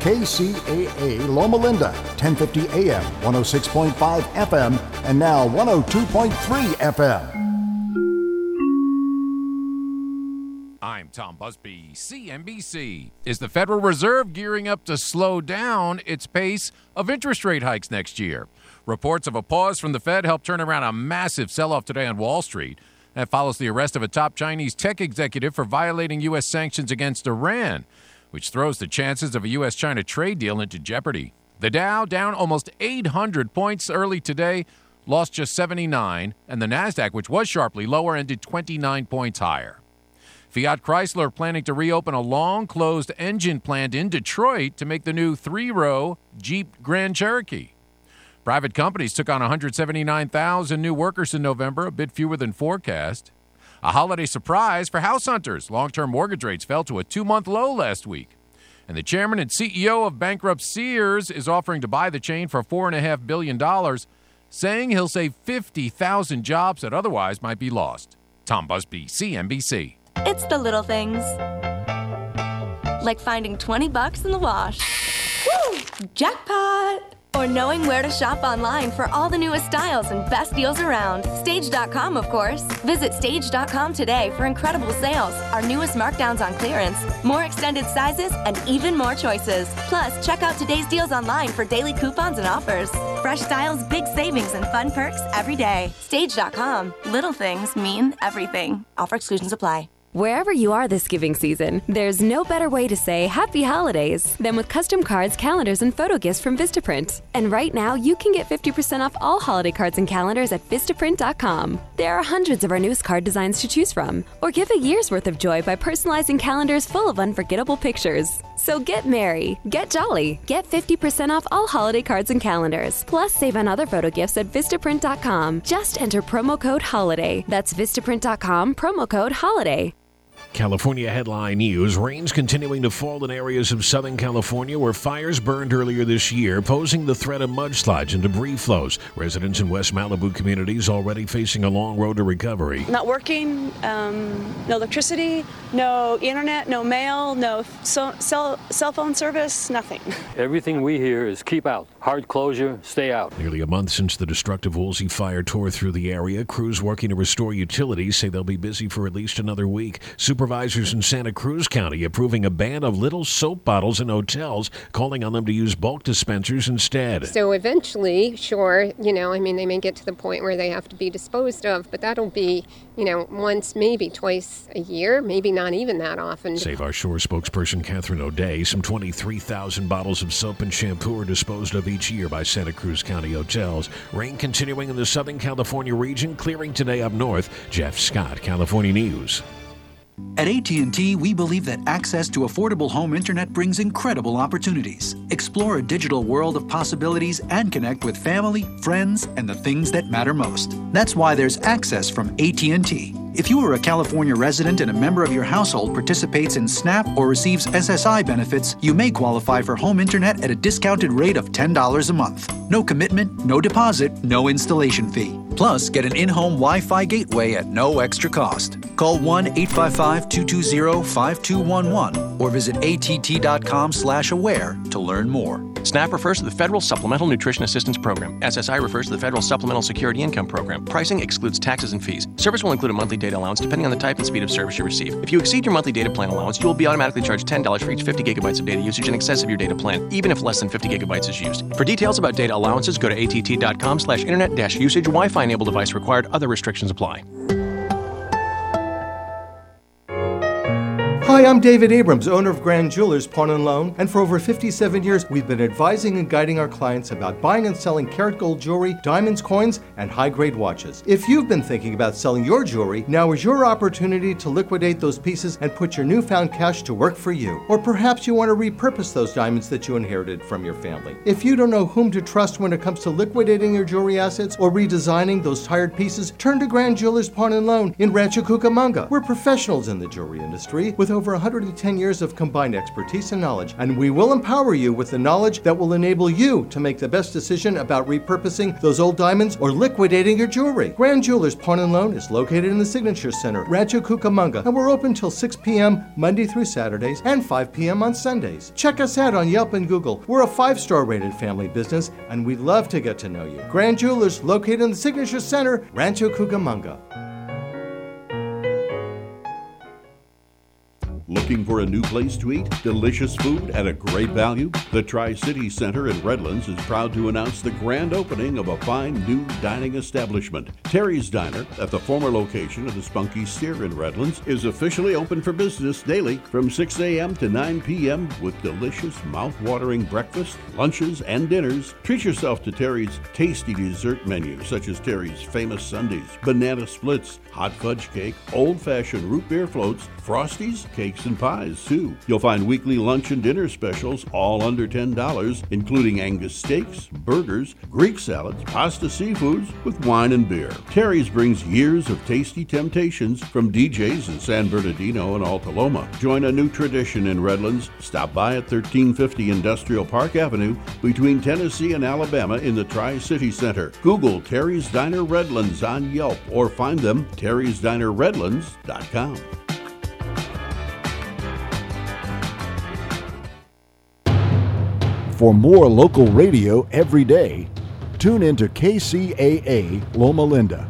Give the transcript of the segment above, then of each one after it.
KCAA Loma Linda, 1050 AM, 106.5 FM, and now 102.3 FM. I'm Tom Busby, CNBC. Is the Federal Reserve gearing up to slow down its pace of interest rate hikes next year? Reports of a pause from the Fed helped turn around a massive sell off today on Wall Street. That follows the arrest of a top Chinese tech executive for violating U.S. sanctions against Iran which throws the chances of a U.S. China trade deal into jeopardy. The Dow down almost 800 points early today, lost just 79, and the NASDAQ, which was sharply lower, ended 29 points higher. Fiat Chrysler planning to reopen a long closed engine plant in Detroit to make the new three row Jeep Grand Cherokee. Private companies took on 179,000 new workers in November, a bit fewer than forecast. A holiday surprise for house hunters. Long term mortgage rates fell to a two month low last week. And the chairman and CEO of bankrupt Sears is offering to buy the chain for $4.5 billion, saying he'll save 50,000 jobs that otherwise might be lost. Tom Busby, CNBC. It's the little things. Like finding 20 bucks in the wash. Woo! Jackpot! Or knowing where to shop online for all the newest styles and best deals around. Stage.com, of course. Visit Stage.com today for incredible sales, our newest markdowns on clearance, more extended sizes, and even more choices. Plus, check out today's deals online for daily coupons and offers. Fresh styles, big savings, and fun perks every day. Stage.com. Little things mean everything. Offer exclusions apply. Wherever you are this giving season, there's no better way to say happy holidays than with custom cards, calendars, and photo gifts from Vistaprint. And right now, you can get 50% off all holiday cards and calendars at Vistaprint.com. There are hundreds of our newest card designs to choose from. Or give a year's worth of joy by personalizing calendars full of unforgettable pictures. So get merry, get jolly, get 50% off all holiday cards and calendars. Plus, save on other photo gifts at Vistaprint.com. Just enter promo code HOLIDAY. That's Vistaprint.com, promo code HOLIDAY. California headline news rains continuing to fall in areas of Southern California where fires burned earlier this year, posing the threat of mudslides and debris flows. Residents in West Malibu communities already facing a long road to recovery. Not working, um, no electricity, no internet, no mail, no so, cell, cell phone service, nothing. Everything we hear is keep out, hard closure, stay out. Nearly a month since the destructive Woolsey fire tore through the area, crews working to restore utilities say they'll be busy for at least another week. Supervisors in Santa Cruz County approving a ban of little soap bottles in hotels, calling on them to use bulk dispensers instead. So eventually, sure, you know, I mean, they may get to the point where they have to be disposed of, but that'll be, you know, once, maybe twice a year, maybe not even that often. Save Our Shore spokesperson Katherine O'Dea. Some 23,000 bottles of soap and shampoo are disposed of each year by Santa Cruz County hotels. Rain continuing in the Southern California region, clearing today up north. Jeff Scott, California News. At AT&T, we believe that access to affordable home internet brings incredible opportunities. Explore a digital world of possibilities and connect with family, friends, and the things that matter most. That's why there's access from AT&T. If you are a California resident and a member of your household participates in SNAP or receives SSI benefits, you may qualify for home internet at a discounted rate of $10 a month. No commitment, no deposit, no installation fee. Plus, get an in-home Wi-Fi gateway at no extra cost. Call 1-855-220-5211 or visit att.com slash aware to learn more. SNAP refers to the Federal Supplemental Nutrition Assistance Program. SSI refers to the Federal Supplemental Security Income Program. Pricing excludes taxes and fees. Service will include a monthly data allowance depending on the type and speed of service you receive. If you exceed your monthly data plan allowance, you will be automatically charged $10 for each 50 gigabytes of data usage in excess of your data plan, even if less than 50 gigabytes is used. For details about data allowances, go to att.com slash internet dash usage. Wi-Fi enabled device required. Other restrictions apply. Hi, I'm David Abrams, owner of Grand Jewelers Pawn and Loan, and for over 57 years, we've been advising and guiding our clients about buying and selling karat gold jewelry, diamonds, coins, and high grade watches. If you've been thinking about selling your jewelry, now is your opportunity to liquidate those pieces and put your newfound cash to work for you. Or perhaps you want to repurpose those diamonds that you inherited from your family. If you don't know whom to trust when it comes to liquidating your jewelry assets or redesigning those tired pieces, turn to Grand Jewelers Pawn and Loan in Rancho Cucamonga. We're professionals in the jewelry industry with over 110 years of combined expertise and knowledge, and we will empower you with the knowledge that will enable you to make the best decision about repurposing those old diamonds or liquidating your jewelry. Grand Jewelers Pawn and Loan is located in the Signature Center, Rancho Cucamonga, and we're open till 6 p.m. Monday through Saturdays and 5 p.m. on Sundays. Check us out on Yelp and Google. We're a five-star rated family business, and we'd love to get to know you. Grand Jewelers, located in the Signature Center, Rancho Cucamonga. Looking for a new place to eat? Delicious food at a great value? The Tri City Center in Redlands is proud to announce the grand opening of a fine new dining establishment. Terry's Diner, at the former location of the Spunky Steer in Redlands, is officially open for business daily from 6 a.m. to 9 p.m. with delicious, mouth-watering breakfast, lunches, and dinners. Treat yourself to Terry's tasty dessert menu, such as Terry's famous sundaes, banana splits, hot fudge cake, old-fashioned root beer floats, frosties, cakes, and pies, too. You'll find weekly lunch and dinner specials all under $10, including Angus steaks, burgers, Greek salads, pasta seafoods with wine and beer. Terry's brings years of tasty temptations from DJs in San Bernardino and Alta Loma. Join a new tradition in Redlands. Stop by at 1350 Industrial Park Avenue between Tennessee and Alabama in the Tri City Center. Google Terry's Diner Redlands on Yelp or find them terrysdinerredlands.com. For more local radio every day, tune into KCAA Loma Linda.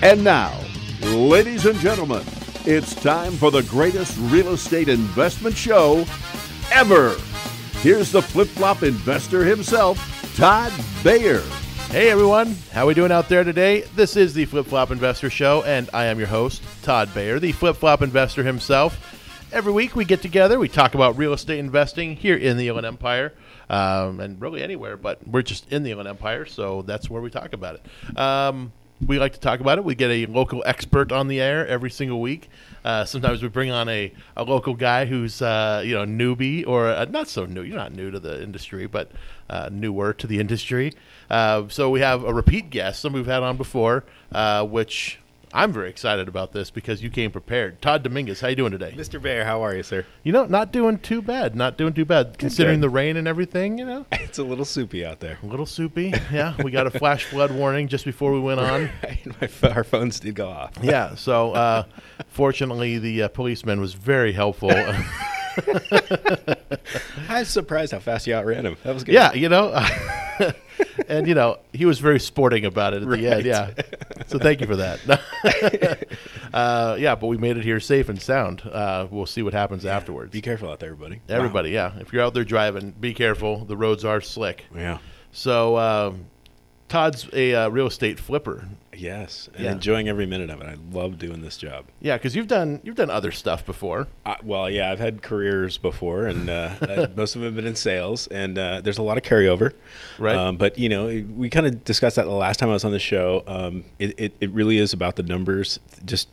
And now, ladies and gentlemen, it's time for the greatest real estate investment show ever. Here's the flip flop investor himself, Todd Bayer. Hey everyone, how we doing out there today? This is the Flip Flop Investor Show, and I am your host, Todd Bayer, the Flip Flop Investor himself. Every week we get together, we talk about real estate investing here in the Inland Empire, um, and really anywhere, but we're just in the Inland Empire, so that's where we talk about it. Um, we like to talk about it. We get a local expert on the air every single week. Uh, sometimes we bring on a, a local guy who's uh, you know newbie or uh, not so new. You're not new to the industry, but uh, newer to the industry. Uh, so we have a repeat guest, some we've had on before, uh, which I'm very excited about this because you came prepared. Todd Dominguez, how you doing today? Mr. Bear, how are you, sir? You know, not doing too bad. Not doing too bad considering the rain and everything. You know, It's a little soupy out there. a little soupy. Yeah, we got a flash flood warning just before we went on. My Our phones did go off. Yeah. So, uh, fortunately, the uh, policeman was very helpful. I was surprised how fast you outran him. That was good. yeah, you know, and you know, he was very sporting about it at the end. Yeah. So thank you for that. uh, yeah, but we made it here safe and sound. Uh, we'll see what happens afterwards. Be careful out there, everybody. Everybody, yeah. If you're out there driving, be careful. The roads are slick. Yeah. So, um, Todd's a uh, real estate flipper. Yes, and Yeah. enjoying every minute of it. I love doing this job. Yeah, because you've done you've done other stuff before. Uh, well, yeah, I've had careers before, and uh, most of them have been in sales, and uh, there's a lot of carryover. Right. Um, but you know, we kind of discussed that the last time I was on the show. Um, it, it it really is about the numbers, just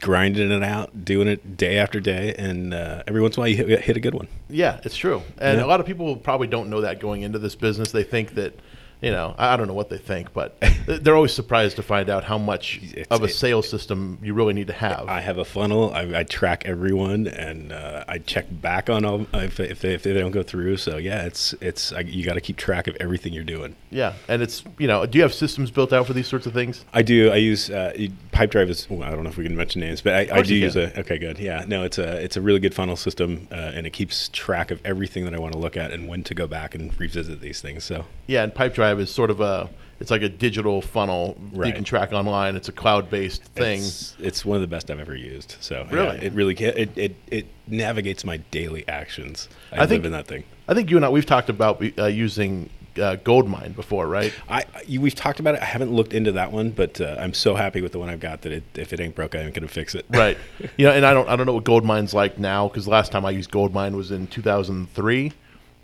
grinding it out, doing it day after day, and uh, every once in a while you hit, hit a good one. Yeah, it's true. And Yeah. a lot of people probably don't know that going into this business. They think that, you know, I I don't know what they think, but they're always surprised to find out how much of a sales system you really need to have. I have a funnel. I, I track everyone, and uh, I check back on all if, if, they, if they don't go through. So yeah, it's it's I, you got to keep track of everything you're doing. Yeah, and it's you know, do you have systems built out for these sorts of things? I do. I use uh, Pipedrive is. Well, I don't know if we can mention names, but I, I course do you use can. a. Okay, good. Yeah, no, it's a it's a really good funnel system, uh, and it keeps track of everything that I want to look at and when to go back and revisit these things. So Yeah, and Pipedrive is sort of a it's like a digital funnel that you can track online. It's a cloud-based thing. It's, it's one of the best I've ever used. So yeah, Really? it really ca- it, it it navigates my daily actions. I, I live think- in that thing. I think you and I we've talked about uh, using uh, Goldmine before, right? I you, we've talked about it. I haven't looked into that one, but uh, I'm so happy with the one I've got that it, if it ain't broke, I ain't gonna fix it. right. You know, and I don't I don't know what Goldmine's like now because the last time I used Goldmine was in 2003,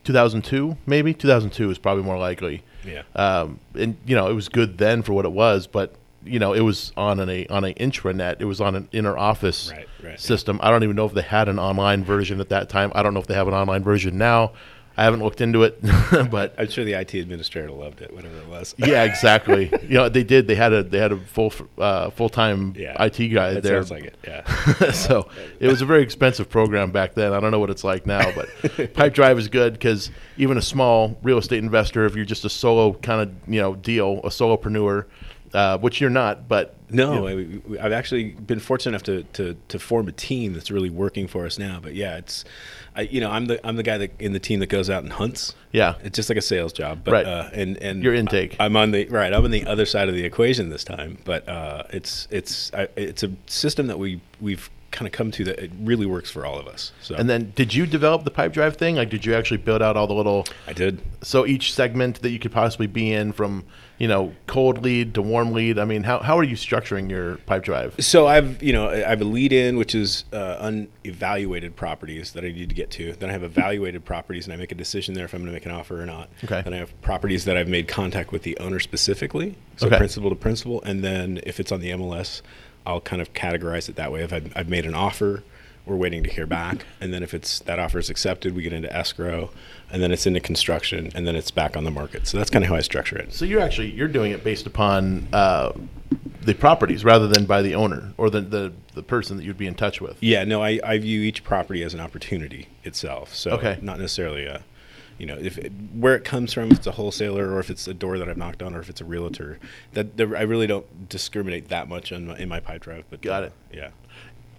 2002 maybe 2002 is probably more likely. Yeah. Um, and you know it was good then for what it was, but you know it was on an a on an intranet. It was on an inner office Right, right, system. I don't even know if they had an online version at that time. I don't know if they have an online version now. I haven't looked into it, but I'm sure the IT administrator loved it, whatever it was. yeah, exactly. you know, they did. They had a they had a full uh, full time Yeah, IT guy that there. sounds like it, yeah. so it was a very expensive program back then. I don't know what it's like now, but Pipedrive is good because even a small real estate investor, if you're just a solo kind of you know deal, a solopreneur, uh, which you're not, but No, you know, I, I've actually been fortunate enough to, to, to form a team that's really working for us now. But yeah, it's, I, you know, I'm the I'm the guy that in the team that goes out and hunts. Yeah. it's just like a sales job. But, Right. Uh, and and Your intake. I, am on the right. I'm on the other side of the equation this time. But uh, it's it's I, it's a system that we we've kind of come to that it really works for all of us. So And then, did you develop the pipe drive thing? Like, did you actually build out all the little? I did. So each segment that you could possibly be in, from you know cold lead to warm lead. I mean, how how are you structuring your pipe drive? So I've you know I have a lead in which is uh, unevaluated properties that I need to get to. Then I have evaluated properties and I make a decision there if I'm going to make an offer or not. Okay. Then I have properties that I've made contact with the owner specifically, so Okay. principal to principal. And then if it's on the MLS, I'll kind of categorize it that way. If I've, I've made an offer, we're waiting to hear back, and then if it's that offer is accepted, we get into escrow, and then it's into construction, and then it's back on the market. So that's kind of how I structure it. So you're actually you're doing it based upon uh, the properties rather than by the owner or the, the the person that you'd be in touch with. Yeah, no, I, I view each property as an opportunity itself. So Okay. not necessarily a, you know, if it, where it comes from, if it's a wholesaler or if it's a door that I've knocked on or if it's a realtor. That there, I really don't discriminate that much in my, in my pipe drive. But Got uh, it. Yeah.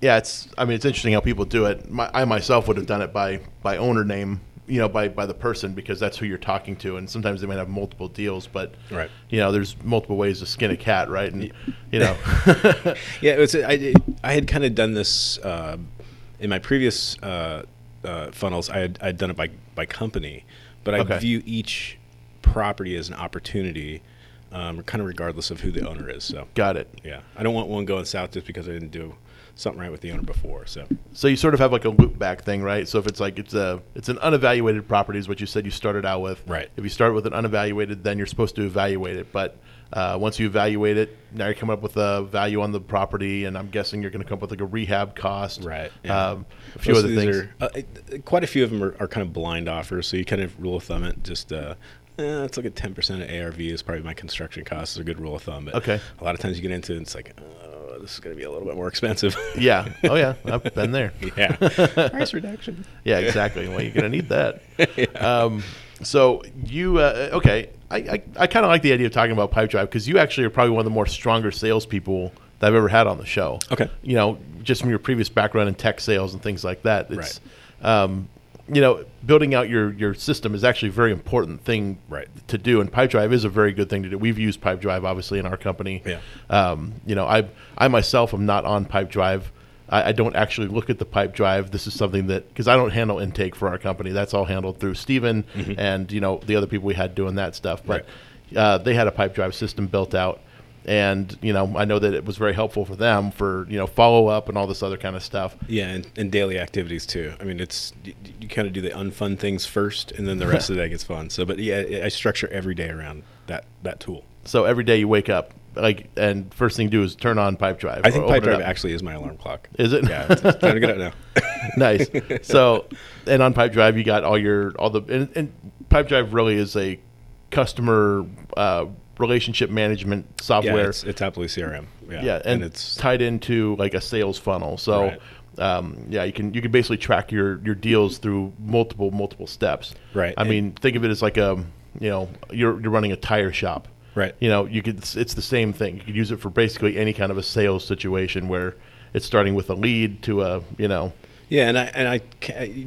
Yeah, it's. I mean, it's interesting how people do it. My, I myself would have done it by by owner name, you know, by by the person because that's who you're talking to, and sometimes they might have multiple deals, but Right. you know, there's multiple ways to skin a cat, right? And you know, yeah, it was. I, I had kind of done this uh, in my previous uh, uh, funnels. I had I'd done it by by company, but I Okay. view each property as an opportunity, um, kind of regardless of who the owner is. So got it. yeah, I don't want one going south just because I didn't do something right with the owner before. So So you sort of have like a loop back thing, right? So if it's like it's a it's an unevaluated property is what you said you started out with. Right. If you start with an unevaluated, then you're supposed to evaluate it. But uh, once you evaluate it, now you're coming up with a value on the property, and I'm guessing you're going to come up with like a rehab cost. Right. Um, a few Most other things. Are, uh, quite a few of them are, are kind of blind offers, so you kind of rule of thumb it. Just uh, eh, let's look at ten percent of ARV is probably my construction cost. Is a good rule of thumb. But Okay. A lot of times you get into it, it's like. Oh, this is going to be a little bit more expensive. Yeah. Oh yeah. I've been there. yeah. Price reduction. Yeah, exactly. Well, you're gonna need that. um, so you uh, okay? I I, I kind of like the idea of talking about pipe drive because you actually are probably one of the more stronger salespeople that I've ever had on the show. Okay. You know, just from your previous background in tech sales and things like that. It's, Um, you know, building out your your system is actually a very important thing Right. to do, and pipe drive is a very good thing to do. We've used pipe drive obviously in our company. Yeah. Um, you know, I I myself am not on pipe drive. I, I don't actually look at the pipe drive. This is something that because I don't handle intake for our company. That's all handled through Steven and you know the other people we had doing that stuff. But uh, they had a pipe drive system built out, and you know I know that it was very helpful for them for you know follow up and all this other kind of stuff. Yeah, and, and daily activities too. I mean, it's you, you kind of do the unfun things first, and then the rest of the day gets fun. So, but yeah, I structure every day around that that tool. So every day you wake up, like, and first thing you do is turn on pipe drive. I think pipe drive actually is my alarm clock. Is it? Yeah, it's time to get up now. nice. So, and on Pipe Drive, you got all your all the and, and Pipe Drive really is a customer uh, relationship management Yeah, software. it's, it's absolutely CRM. Yeah, Yeah, and, and it's tied into like a sales funnel. So, Right. um, yeah, you can you can basically track your your deals through multiple multiple steps. Right, I and- mean, think of it as like a you know you're you're running a tire shop. Right. You know, you could. It's, it's the same thing. You could use it for basically any kind of a sales situation where it's starting with a lead to a you know. Yeah, and I and I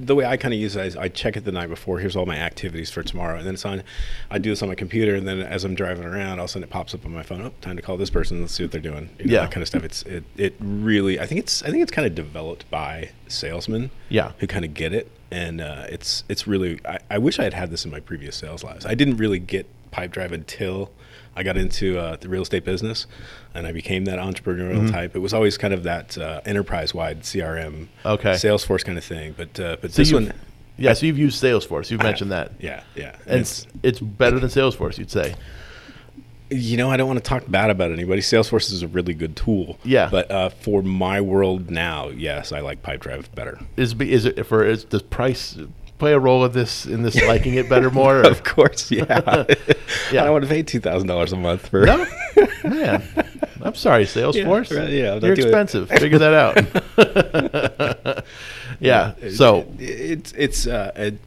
the way I kind of use it is I check it the night before. Here's all my activities for tomorrow, and then it's on. I do this on my computer, and then as I'm driving around, all of a sudden it pops up on my phone. Oh, time to call this person. Let's see what they're doing. You know, Yeah. that kind of stuff. It's it it really. I think it's I think it's kind of developed by salesmen. Yeah. who kind of get it, and uh, it's it's really. I, I wish I had had this in my previous sales lives. I didn't really get pipe drive until. I got into uh, the real estate business, and I became that entrepreneurial Mhm. type. It was always kind of that uh, enterprise-wide CRM, Okay. Salesforce kind of thing. But uh, but So this one, Yeah, so you've used Salesforce. You've mentioned have. that. Yeah, yeah. And it's it's better than Salesforce, you'd say. you know, I don't want to talk bad about anybody. Salesforce is a really good tool. Yeah. But uh, for my world now, yes, I like Pipedrive better. Is be- is it for is does price play a role in this in this liking it better more? or- of course, yeah. yeah. I don't want to pay two thousand dollars a month for. No, man. I'm sorry, Salesforce. Yeah, right, yeah, you're expensive. Figure that out. yeah. So it- it's it's uh, it,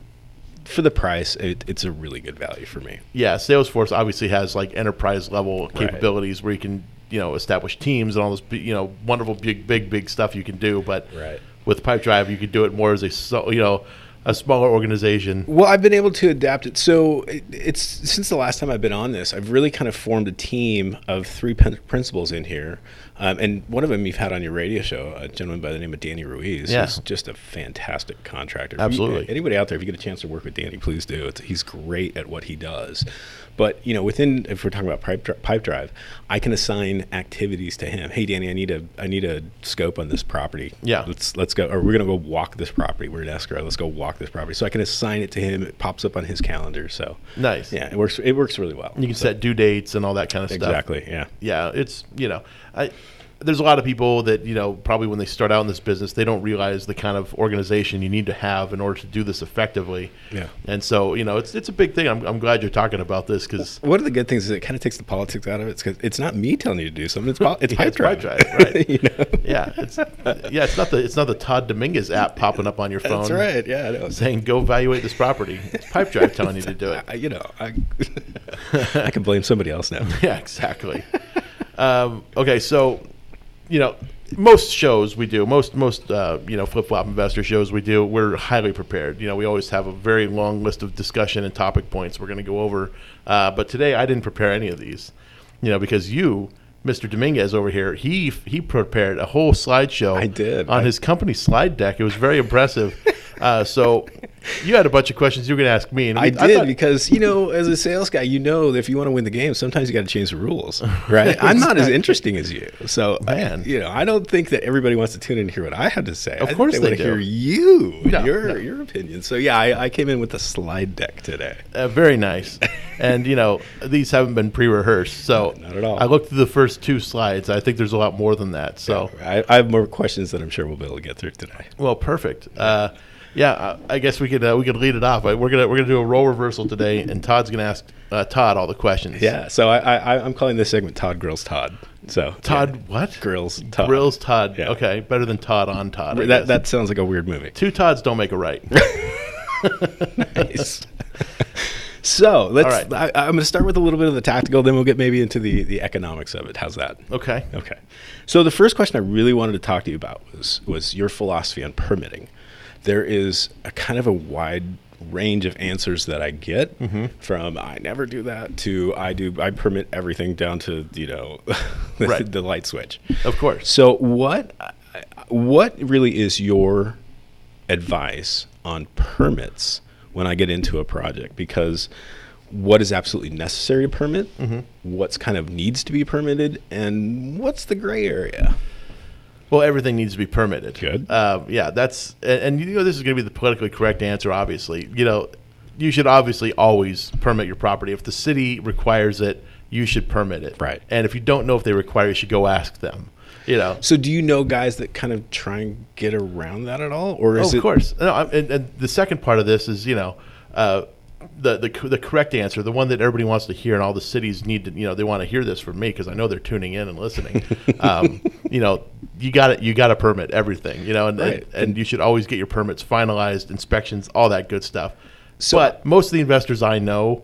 for the price, it, it's a really good value for me. yeah, Salesforce obviously has like enterprise level capabilities where you can you know establish teams and all this you know wonderful big big big stuff you can do. But Right. with PipeDrive, you can do it more as a so, you know a smaller organization. Well, I've been able to adapt it. So it, it's since the last time I've been on this, I've really kind of formed a team of three pen- principals in here, um, and one of them you've had on your radio show, a gentleman by the name of Danny Ruiz. Yeah. who's just a fantastic contractor. Absolutely. Anybody out there, if you get a chance to work with Danny, please do. It's, he's great at what he does. But you know, within if we're talking about pipe, dri- pipe drive, I can assign activities to him. Hey, Danny, I need a I need a scope on this property. Yeah. let's let's go. Or we're gonna go walk this property. We're in escrow. Let's go walk this property. So I can assign it to him. It pops up on his calendar. So Nice. Yeah, it works. It works really well. You can So- set due dates and all that kind of stuff. Exactly, yeah. Yeah. It's you know, I there's a lot of people that you know probably when they start out in this business they don't realize the kind of organization you need to have in order to do this effectively. Yeah. And so you know it's it's a big thing. I'm, I'm glad you're talking about this because One of the good things is it kind of takes the politics out of it. because it's not me telling you to do something. It's it's Yeah, pipe it's pipe drive. right? you know? yeah, it's yeah, it's not the it's not the Todd Dominguez app popping up on your phone. That's right. Yeah, saying go evaluate this property. It's Pipe Drive telling you to do it. I, you know, I, I can blame somebody else now. Yeah, exactly. um, okay, so you know, most shows we do, most most uh, you know flip flop investor shows we do, we're highly prepared. You know, we always have a very long list of discussion and topic points we're going to go over. Uh, but today I didn't prepare any of these. You know, because you. Mr. Dominguez over here, he he prepared a whole slideshow. I did on I- his company slide deck. It was very impressive. Uh, so you had a bunch of questions you were going to ask me, and I did thought- because you know, as a sales guy, you know that if you want to win the game, sometimes you got to change the rules, right? I'm not as interesting as you, so Man. you know, I don't think that everybody wants to tune in and hear what I had to say. Of I course they, they want to hear you, No, your no. your opinion. So yeah, I, I came in with a slide deck today. Uh, very nice. and you know, these haven't been pre-rehearsed, so Not at all. I looked through the first two slides. I think there's a lot more than that. So, I, I have more questions that I'm sure we'll be able to get through today. well, perfect. Uh, yeah, I, guess we could uh, we could lead it off. We're gonna we're gonna do a role reversal today, and Todd's gonna ask uh, Todd all the questions. Yeah, so I, I I'm calling this segment Todd Grills Todd. So Todd yeah. what? Grills Todd. Grills Todd. Yeah. Okay, better than Todd on Todd. I That guess. that sounds like a weird movie. two Todds don't make a right. nice. So let's. Right. I, I'm going to start with a little bit of the tactical, then we'll get maybe into the the economics of it. How's that? Okay. Okay. So the first question I really wanted to talk to you about was was your philosophy on permitting. There is a kind of a wide range of answers that I get Mhm. from I never do that to I do I permit everything down to you know the, Right. the light switch. Of course. So what what really is your advice on permits when I get into a project? Because what is absolutely necessary to permit, Mhm. what's kind of needs to be permitted, and what's the gray area? Well, everything needs to be permitted. Good. Um, yeah, that's and, and you know this is going to be the politically correct answer. Obviously, you know, you should obviously always permit your property. If the city requires it, you should permit it. Right. And if you don't know if they require, it, you should go ask them. You know. So do you know guys that kind of try and get around that at all, or is oh, it? of course. No, I'm, and, and the second part of this is you know. Uh, the, the the correct answer, the one that everybody wants to hear, and all the cities need to, you know, they want to hear this from me because I know they're tuning in and listening. um, you know, you got to you got to permit everything, you know, and, Right. and and you should always get your permits finalized, inspections, all that good stuff. but most of the investors I know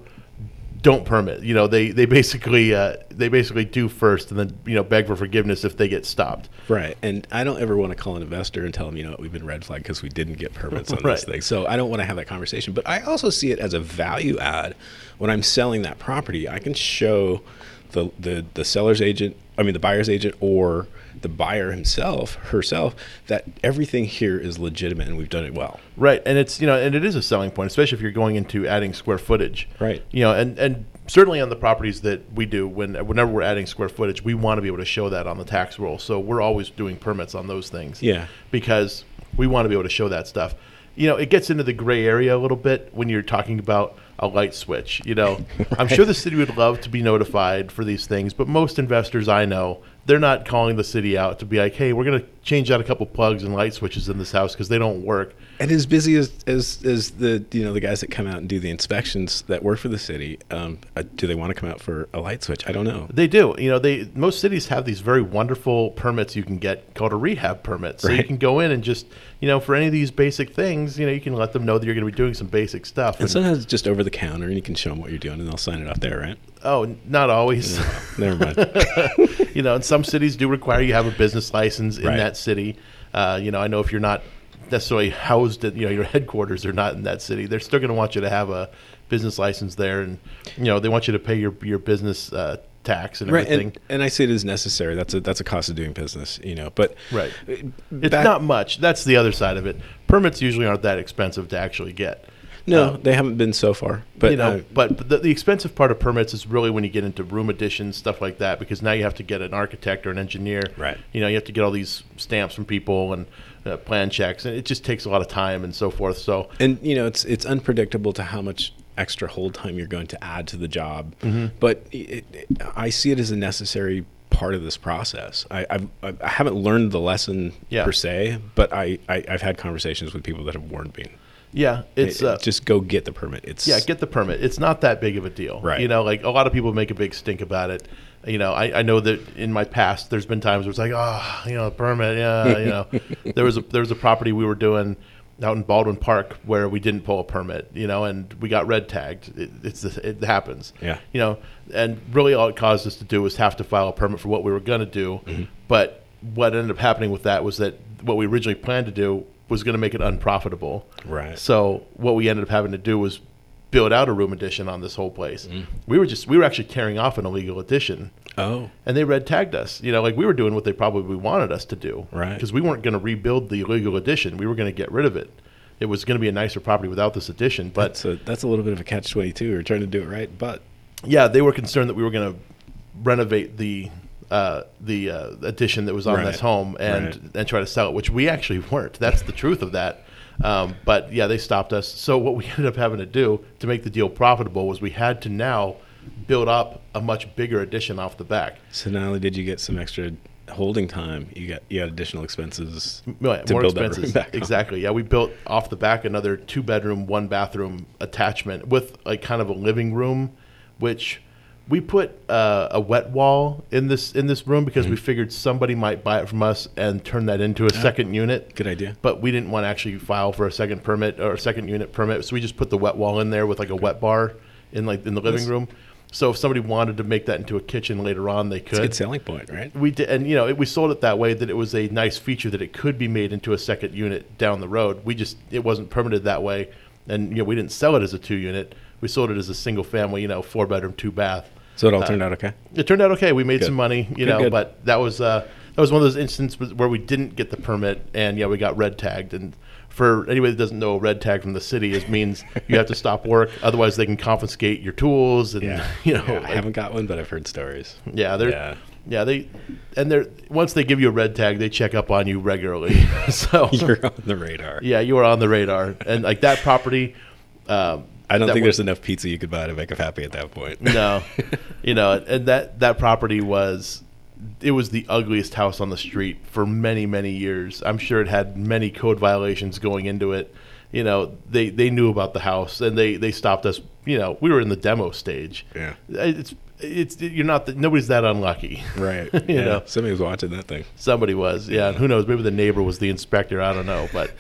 don't permit. You know, they they basically uh, they basically do first, and then you know beg for forgiveness if they get stopped. Right, and I don't ever want to call an investor and tell them, you know, what, we've been red flagged because we didn't get permits on Right. this thing. So I don't want to have that conversation. But I also see it as a value add when I'm selling that property. I can show the the the seller's agent, I mean the buyer's agent, or the buyer himself, herself, that everything here is legitimate and we've done it well. Right, and it's you know, and it is a selling point, especially if you're going into adding square footage. Right. You know, and and certainly on the properties that we do, when whenever we're adding square footage, we want to be able to show that on the tax roll. So we're always doing permits on those things. Yeah. Because we want to be able to show that stuff. You know, it gets into the gray area a little bit when you're talking about a light switch. You know, I'm sure the city would love to be notified for these things, but most investors I know, they're not calling the city out to be like, "Hey, we're going to change out a couple plugs and light switches in this house because they don't work." And as busy as, as as the you know the guys that come out and do the inspections that work for the city, um, uh, do they want to come out for a light switch? I don't know. They do. You know, they most cities have these very wonderful permits you can get called a rehab permit. So you can go in and just, you know, for any of these basic things, you know, you can let them know that you're going to be doing some basic stuff. And sometimes it's just over the counter, and you can show them what you're doing, and they'll sign it off there, right? Oh, not always. Never mind. you know, and some cities do require you have a business license in Right. that city. Uh, you know, I know if you're not necessarily housed at, you know, your headquarters are not in that city, they're still going to want you to have a business license there, and you know, they want you to pay your your business uh, tax and right, everything. and, and I see it as necessary. That's a that's a cost of doing business, you know. But Right. uh, It's not much. That's the other side of it. Permits usually aren't that expensive to actually get. No, Uh, they haven't been so far. But you know, uh, but the, the expensive part of permits is really when you get into room additions, stuff like that, because now you have to get an architect or an engineer. Right. You know, you have to get all these stamps from people and uh, plan checks, and it just takes a lot of time and so forth. So and you know, it's it's unpredictable to how much extra hold time you're going to add to the job. Mhm. But it, it, I see it as a necessary part of this process. I I've, I haven't learned the lesson Yeah. per se, but I, I I've had conversations with people that have warned me. Yeah, it's It- uh, just go get the permit. It's yeah, get the permit. It's not that big of a deal, Right. You know, like a lot of people make a big stink about it. You know, I, I know that in my past, there's been times where it's like, oh, you know, permit, yeah, you know. there was a there was a property we were doing out in Baldwin Park where we didn't pull a permit, you know, and we got red tagged. It, it's it happens, Yeah. You know, and really all it caused us to do was have to file a permit for what we were going to do, but what ended up happening with that was that what we originally planned to do was going to make it unprofitable. Right. So what we ended up having to do was build out a room addition on this whole place. Mm. We were just we were actually carrying off an illegal addition. Oh. And they red tagged us. You know, like we were doing what they probably wanted us to do. Right. Because we weren't going to rebuild the illegal addition. We were going to get rid of it. It was going to be a nicer property without this addition. But That's a that's a little bit of a catch twenty two. We're trying to do it right, but yeah, they were concerned that we were going to renovate the uh, the uh, addition that was on Right. this home and Right. and try to sell it, which we actually weren't. That's the truth of that. Um, but yeah, they stopped us. So what we ended up having to do to make the deal profitable was we had to now build up a much bigger addition off the back. So not only did you get some extra holding time, you got you had additional expenses Right, to more build that room expenses. Exactly. Yeah, we built off the back another two bedroom, one bathroom attachment with like kind of a living room, which we put uh, a wet wall in this in this room because we figured somebody might buy it from us and turn that into a Mm-hmm. Second unit. Good idea. But we didn't want to actually file for a second permit or a second unit permit, so we just put the wet wall in there with like a wet bar in like in the living room. So if somebody wanted to make that into a kitchen later on, they could. It's a good selling point, right? We did, and you know, it, we sold it that way that it was a nice feature that it could be made into a second unit down the road. We just it wasn't permitted that way, and you know, we didn't sell it as a two unit. We sold it as a single family, you know, four bedroom, two bath. So it all Uh, turned out okay? It turned out okay. We made Good. some money, you Good, know, good. but that was uh, that was one of those instances where we didn't get the permit, and yeah, we got red tagged. And for anybody that doesn't know, a red tag from the city is means you have to stop work, otherwise they can confiscate your tools, and you know, Yeah, I like- haven't got one, but I've heard stories. yeah, they're Yeah. yeah, they and they're once they give you a red tag, they check up on you regularly. so You're on the radar. Yeah, you are on the radar, and like that property. Um, I don't think there's enough pizza you could buy to make them happy at that point. no, you know, and that that property was it was the ugliest house on the street for many many years. I'm sure it had many code violations going into it. You know, they they knew about the house and they they stopped us. You know, we were in the demo stage. Yeah. it's it's you're not the, nobody's that unlucky, Right. you yeah. know, Somebody was watching that thing. somebody was. Yeah, and who knows? Maybe the neighbor was the inspector. I don't know, but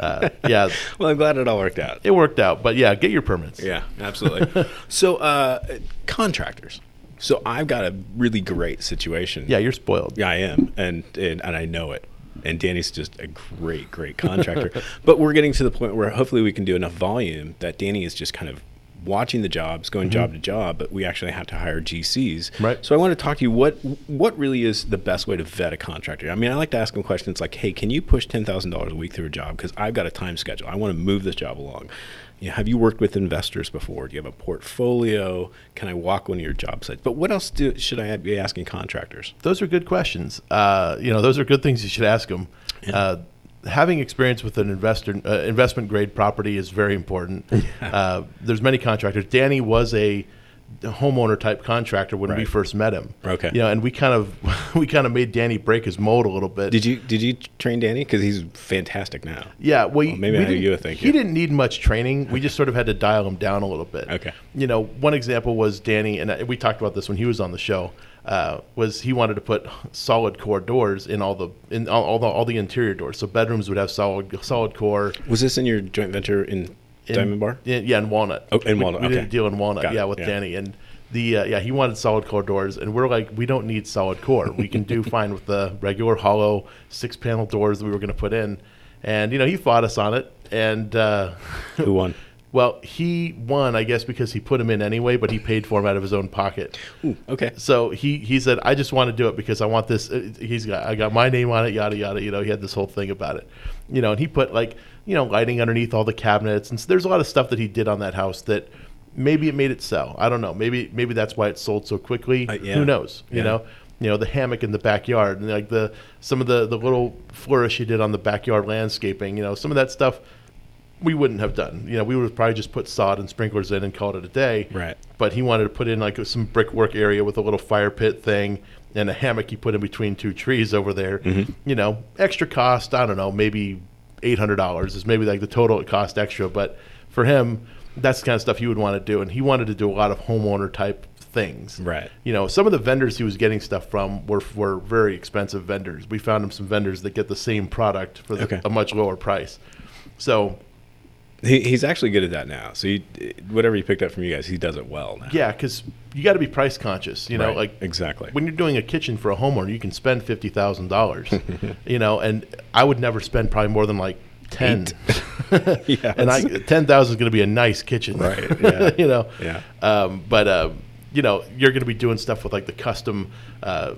uh, yeah. well, I'm glad it all worked out. It worked out, but yeah, get your permits. Yeah, absolutely. so, uh, contractors. So I've got a really great situation. Yeah, you're spoiled. Yeah, I am, and and, and I know it. And Danny's just a great, great contractor. but we're getting to the point where hopefully we can do enough volume that Danny is just kind of watching the jobs, going Mhm. job to job, but we actually have to hire GCs. Right. So I want to talk to you. What what really is the best way to vet a contractor? I mean, I like to ask them questions like, "Hey, can you push ten thousand dollars a week through a job? Because I've got a time schedule. I want to move this job along." You know, have you worked with investors before? Do you have a portfolio? Can I walk one of your job sites? But what else do, should I be asking contractors? Those are good questions. Uh, you know, those are good things you should ask them. Uh, having experience with an investor uh, investment grade property is very important. Uh, there's many contractors. Danny was a homeowner type contractor when we first met him. Okay. You know, and we kind of we kind of made Danny break his mold a little bit. Did you did you train Danny? Because he's fantastic now. Yeah, well, Well, maybe we I owe you a thank He you. didn't need much training. We just sort of had to dial him down a little bit. Okay. You know, one example was Danny, and we talked about this when he was on the show. Uh, was he wanted to put solid core doors in all the in all, all the all the interior doors, so bedrooms would have solid solid core. Was this in your joint venture in, Diamond Bar? in- yeah, in Walnut. Oh, in We- Walnut, We, did a deal in Walnut, Got yeah, it, with yeah. Danny, and the uh, yeah he wanted solid core doors, and we're like, we don't need solid core. We can do fine with the regular hollow six panel doors that we were going to put in, and you know he fought us on it, and uh, Who won? Well, he won, I guess, because he put him in anyway, but he paid for him out of his own pocket. okay. So he he said, "I just want to do it because I want this." uh, He's got I got my name on it, yada yada. You know, he had this whole thing about it. You know, and he put like you know lighting underneath all the cabinets, and so there's a lot of stuff that he did on that house that maybe it made it sell. I don't know. Maybe maybe that's why it sold so quickly. Uh, yeah. Who knows? You Yeah. know. You know the hammock in the backyard, and like the some of the the little flourish he did on the backyard landscaping. You know some of that stuff we wouldn't have done. You know, we would have probably just put sod and sprinklers in and called it a day. Right. But he wanted to put in like some brickwork area with a little fire pit thing and a hammock he put in between two trees over there. Mhm. You know, extra cost. I don't know, maybe eight hundred dollars is maybe like the total it cost extra. But for him, that's the kind of stuff he would want to do, and he wanted to do a lot of homeowner type things. Right. You know, some of the vendors he was getting stuff from were were very expensive vendors. We found him some vendors that get the same product for the, Okay. a much lower price. So He, he's actually good at that now. So he, whatever he picked up from you guys, he does it well now. Yeah, because you got to be price conscious. You know, Right, like exactly. when you're doing a kitchen for a homeowner, you can spend fifty thousand dollars. you know, and I would never spend probably more than like ten. Yeah, and I ten thousand is going to be a nice kitchen, Right, yeah, you know. yeah. Um, but um, you know, you're going to be doing stuff with like the custom. Uh,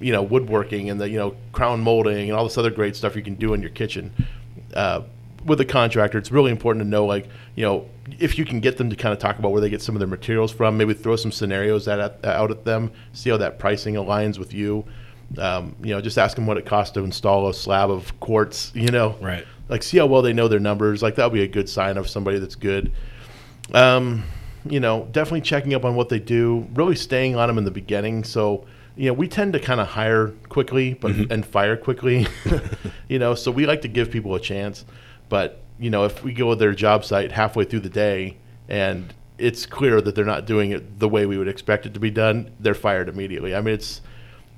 you know, woodworking and the you know crown molding and all this other great stuff you can do in your kitchen. Uh, with a contractor, it's really important to know, like, you know, if you can get them to kind of talk about where they get some of their materials from, maybe throw some scenarios at, out at them, see how that pricing aligns with you. Um, you know, just ask them what it costs to install a slab of quartz, you know. Right. Like, see how well they know their numbers. Like, that'll be a good sign of somebody that's good. Um, you know, definitely checking up on what they do, really staying on them in the beginning. So, you know, we tend to kind of hire quickly, but Mm-hmm. and fire quickly. you know, so we like to give people a chance. But you know, if we go to their job site halfway through the day and it's clear that they're not doing it the way we would expect it to be done, they're fired immediately. I mean, it's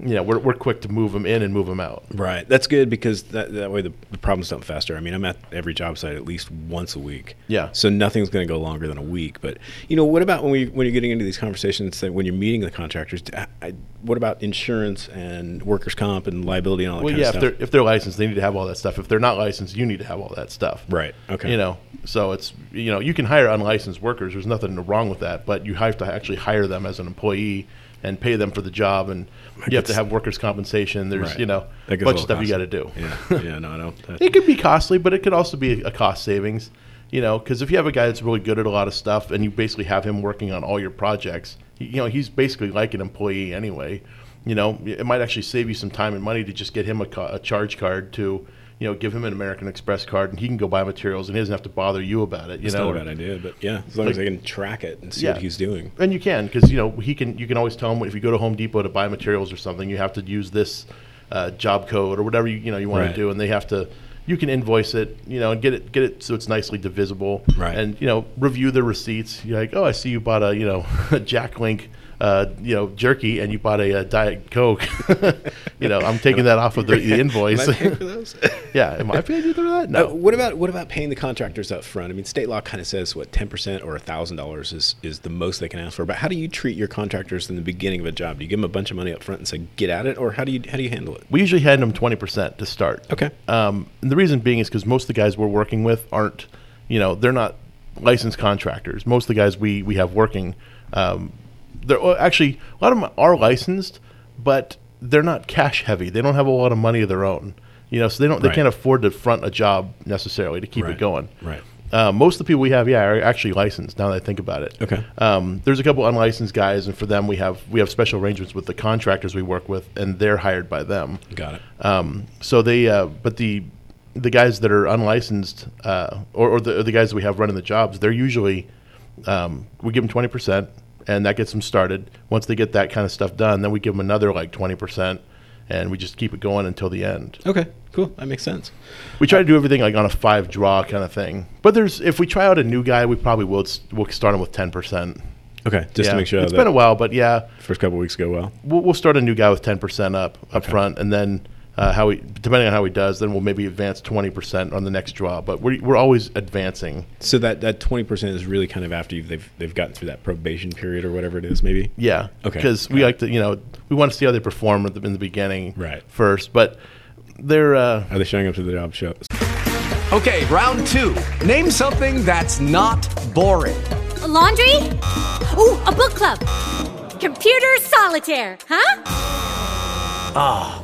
you know, we're we're quick to move them in and move them out. Right. That's good because that, that way the, the problems don't fester. I mean, I'm at every job site at least once a week. Yeah. So nothing's going to go longer than a week. But you know, what about when we when you're getting into these conversations that when you're meeting the contractors? I, I, what about insurance and workers' comp and liability and all that Well, kind yeah, of if they're if they're licensed, they need to have all that stuff. If they're not licensed, you need to have all that stuff. Right. Okay. You know, so it's you know you can hire unlicensed workers. There's nothing wrong with that, but you have to actually hire them as an employee and pay them for the job, and you have to have workers' compensation. There's Right. you know a bunch of stuff you got to do. Yeah. Yeah. No, I don't. It could be costly, but it could also be a cost savings. You know, because if you have a guy that's really good at a lot of stuff, and you basically have him working on all your projects, you know, he's basically like an employee anyway. You know, it might actually save you some time and money to just get him a, ca- a charge card to, you know, give him an American Express card, and he can go buy materials, and he doesn't have to bother you about it. You it's know, not a bad idea, but yeah, as long as Like- they can track it and see what he's doing. and you can because you know he can. You can always tell him if you go to Home Depot to buy materials or something, you have to use this uh, job code or whatever you you know you want Right. to do, and they have to. You can invoice it, you know, and get it get it so it's nicely divisible, Right. And you know, review the receipts. You're like, oh, I see you bought a you know a Jack Link. Uh, you know, jerky, and you bought a, uh diet coke, you know, I'm taking that off of the, the invoice. Am I those? yeah, am I paying you for that? No. Uh, what about what about paying the contractors up front? I mean, state law kind of says what ten percent or thousand dollars is is the most they can ask for. But how do you treat your contractors in the beginning of a job? Do you give them a bunch of money up front and say get at it, or how do you how do you handle it? We usually hand them twenty percent to start. Okay. Um, and the reason being is because most of the guys we're working with aren't, you know, they're not licensed contractors. Most of the guys we we have working, um, they're well, actually a lot of them are licensed, but they're not cash heavy. They don't have a lot of money of their own. You know, so they don't they Right. can't afford to front a job necessarily to keep Right. it going. Right. Uh, most of the people we have, yeah, are actually licensed. Now that I think about it, Okay. Um, there's a couple unlicensed guys, and for them, we have we have special arrangements with the contractors we work with, and they're hired by them. Got it. Um, so they, uh, but the the guys that are unlicensed, uh, or, or the or the guys that we have running the jobs, they're usually um, we give them twenty percent, and that gets them started. Once they get that kind of stuff done, then we give them another like twenty percent, and we just keep it going until the end. Okay, cool. That makes sense. We try to do everything like on a five draw kind of thing. But there's if we try out a new guy, we probably will we'll start them with ten percent. Okay, just to make sure It's been a while, but yeah, first couple weeks go well. We'll, we'll start a new guy with ten percent up up front, and then uh, how he depending on how he does, then we'll maybe advance twenty percent on the next draw. But we're we're always advancing. So that that twenty percent is really kind of after you've they've they've gotten through that probation period or whatever it is, maybe. Yeah. Okay. Because we like to, you know, we want to see how they perform at the, in the beginning, Right. First, but they're uh, Are they showing up to the job show? Okay, round two. Name something that's not boring. A laundry? Ooh, a book club. Computer solitaire, huh? Ah,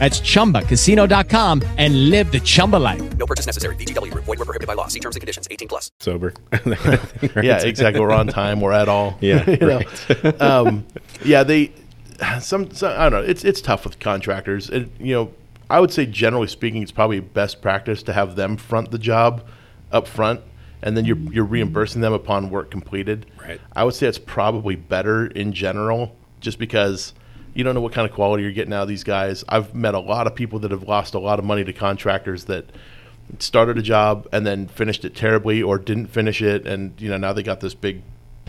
That's chumbacasino.com and live the Chumba life. No purchase necessary. VGW Group. Void were prohibited by law. See terms and conditions. 18 plus. Sober. yeah, exactly. We're on time. We're at all. Yeah, You know? right. um, yeah, they some, some I don't know. It's it's tough with contractors. It, you know, I would say generally speaking, it's probably best practice to have them front the job up front, and then you're you're reimbursing them upon work completed. Right. I would say it's probably better in general, just because you don't know what kind of quality you're getting out of these guys. I've met a lot of people that have lost a lot of money to contractors that started a job and then finished it terribly or didn't finish it and you know now they got this big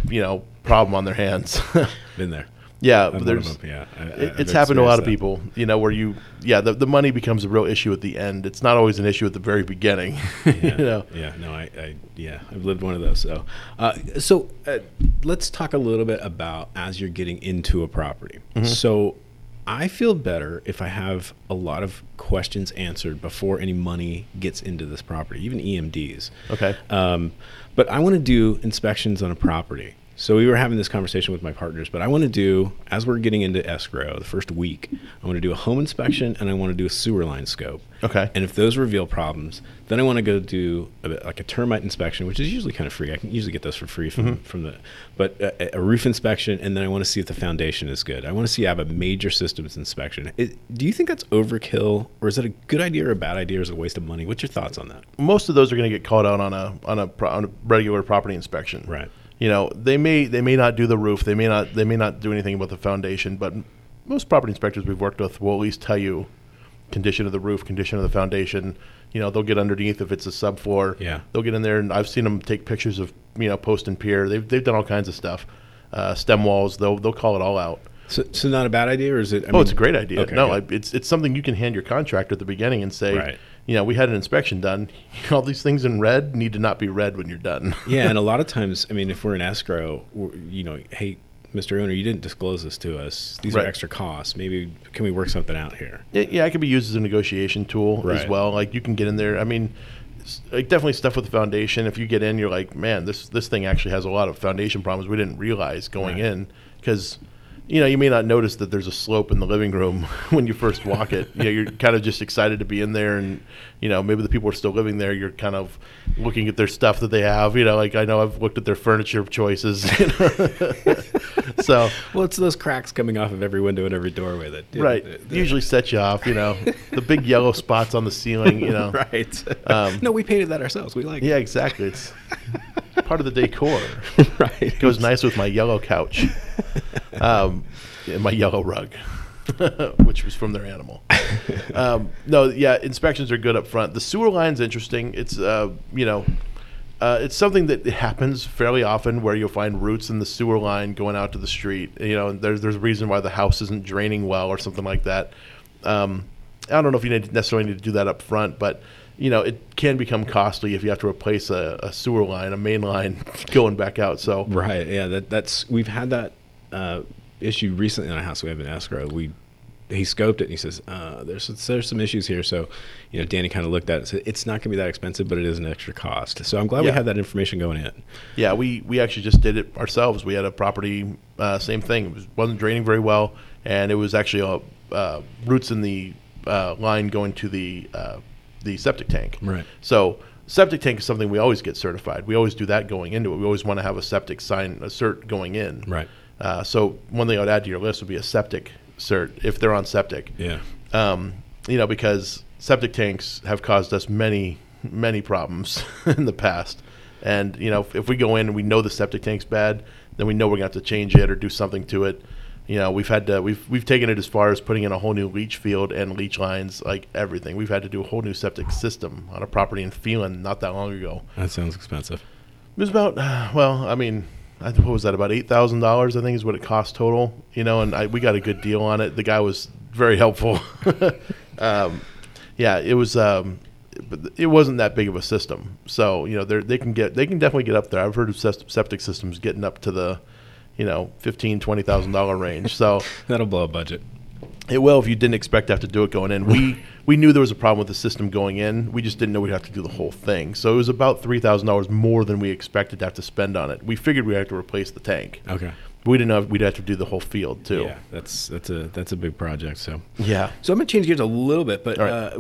you know problem on their hands Been there. Yeah I'm there's of yeah. I- I- it- it's happened to a lot of experienced people you know where you yeah the, the money becomes a real issue at the end it's not always an issue at the very beginning yeah, you know yeah, no, I, I, yeah, I've lived one of those. So, uh, so uh, let's talk a little bit about as you're getting into a property. Mhm. So, I feel better if I have a lot of questions answered before any money gets into this property, even EMDs. Okay. Um, but I want to do inspections on a property. So we were having this conversation with my partners, but I want to do, as we're getting into escrow, the first week, I want to do a home inspection and I want to do a sewer line scope. Okay. And if those reveal problems, then I want to go do a, bit- like a termite inspection, which is usually kind of free. I can usually get those for free from, Mhm. from the, but a, a roof inspection, and then I want to see if the foundation is good. I want to see I have a major systems inspection. It, do you think that's overkill, or is that a good idea or a bad idea, or is it a waste of money? What's your thoughts on that? most of those are going to get called out on a on a, pro- on a regular property inspection. Right. You know, they may they may not do the roof, they may not they may not do anything about the foundation, but most property inspectors we've worked with will at least tell you condition of the roof, condition of the foundation. You know, they'll get underneath if it's a subfloor. Yeah. They'll get in there, and I've seen them take pictures of you know post and pier. They've they've done all kinds of stuff. Uh, stem walls, they'll they'll call it all out. So, so not a bad idea, or is it? I oh, mean- it's a great idea. Okay, no. I, it's it's something you can hand your contractor at the beginning and say, Right. You know, we had an inspection done. All these things in red need to not be red when you're done. yeah, and a lot of times, I mean, if we're in escrow, we're, you know, hey, Mr. Owner, you didn't disclose this to us. These Right. are extra costs. Maybe can we work something out here? Yeah, yeah, it can be used as a negotiation tool as well. Like you can get in there. I mean, like definitely stuff with the foundation. If you get in, you're like, man, this this thing actually has a lot of foundation problems we didn't realize going Right. in because you know, you may not notice that there's a slope in the living room when you first walk it. You know, you're kind of just excited to be in there, and you know, maybe the people are still living there. You're kind of looking at their stuff that they have. You know, like I know I've looked at their furniture choices. You know? so, well, it's those cracks coming off of every window and every doorway that right usually set you off. You know, the big yellow spots on the ceiling. You know, right. Um, no, we painted that ourselves. We like. It. Yeah, exactly. It's part of the decor. right. It goes nice with my yellow couch, um, and my yellow rug, which was from their animal. Um, no, yeah, inspections are good up front. The sewer line's interesting. It's uh, you know. Uh, it's something that happens fairly often where you'll find roots in the sewer line going out to the street. You know, and there's there's a reason why the house isn't draining well or something like that. Um, I don't know if you need, necessarily need to do that up front, but you know, it can become costly if you have to replace a, a sewer line, a main line going back out. So Right. Yeah. That that's we've had that uh, issue recently in a house we have in escrow. We he scoped it and he says uh, there's there's some issues here. So you know, Danny kind of looked at it. and said It's not going to be that expensive, but it is an extra cost. So I'm glad we had that information going in. Yeah, we, we actually just did it ourselves. We had a property, uh, same thing. It was, wasn't draining very well, and it was actually uh, uh, roots in the uh, line going to the uh, the septic tank. Right. So septic tank is something we always get certified. We always do that going into it. We always want to have a septic sign, a cert going in. Right. Uh, so one thing I would add to your list would be a septic cert if they're on septic. Yeah. Um, you know, because septic tanks have caused us many, many problems in the past. And, you know, if, if we go in and we know the septic tank's bad, then we know we're going to have to change it or do something to it. You know, we've had to, we've, we've taken it as far as putting in a whole new leach field and leach lines, like everything. We've had to do a whole new septic system on a property in Phelan not that long ago. That sounds expensive. It was about, well, I mean, I what was that about eight thousand dollars? I think is what it cost total. You know, and I, we got a good deal on it. The guy was very helpful. um, yeah, it was. Um, but it wasn't that big of a system, so you know they they can get they can definitely get up there. I've heard of septic systems getting up to the, you know, fifteen twenty thousand dollar range. So That'll blow a budget. it will if you didn't expect to have to do it going in. We we knew there was a problem with the system going in. We just didn't know we'd have to do the whole thing. So it was about three thousand dollars more than we expected to have to spend on it. We figured we'd have to replace the tank. Okay. We didn't know we'd have to do the whole field too. Yeah, that's that's a that's a big project. So Yeah. So I'm gonna change gears a little bit, but right. uh,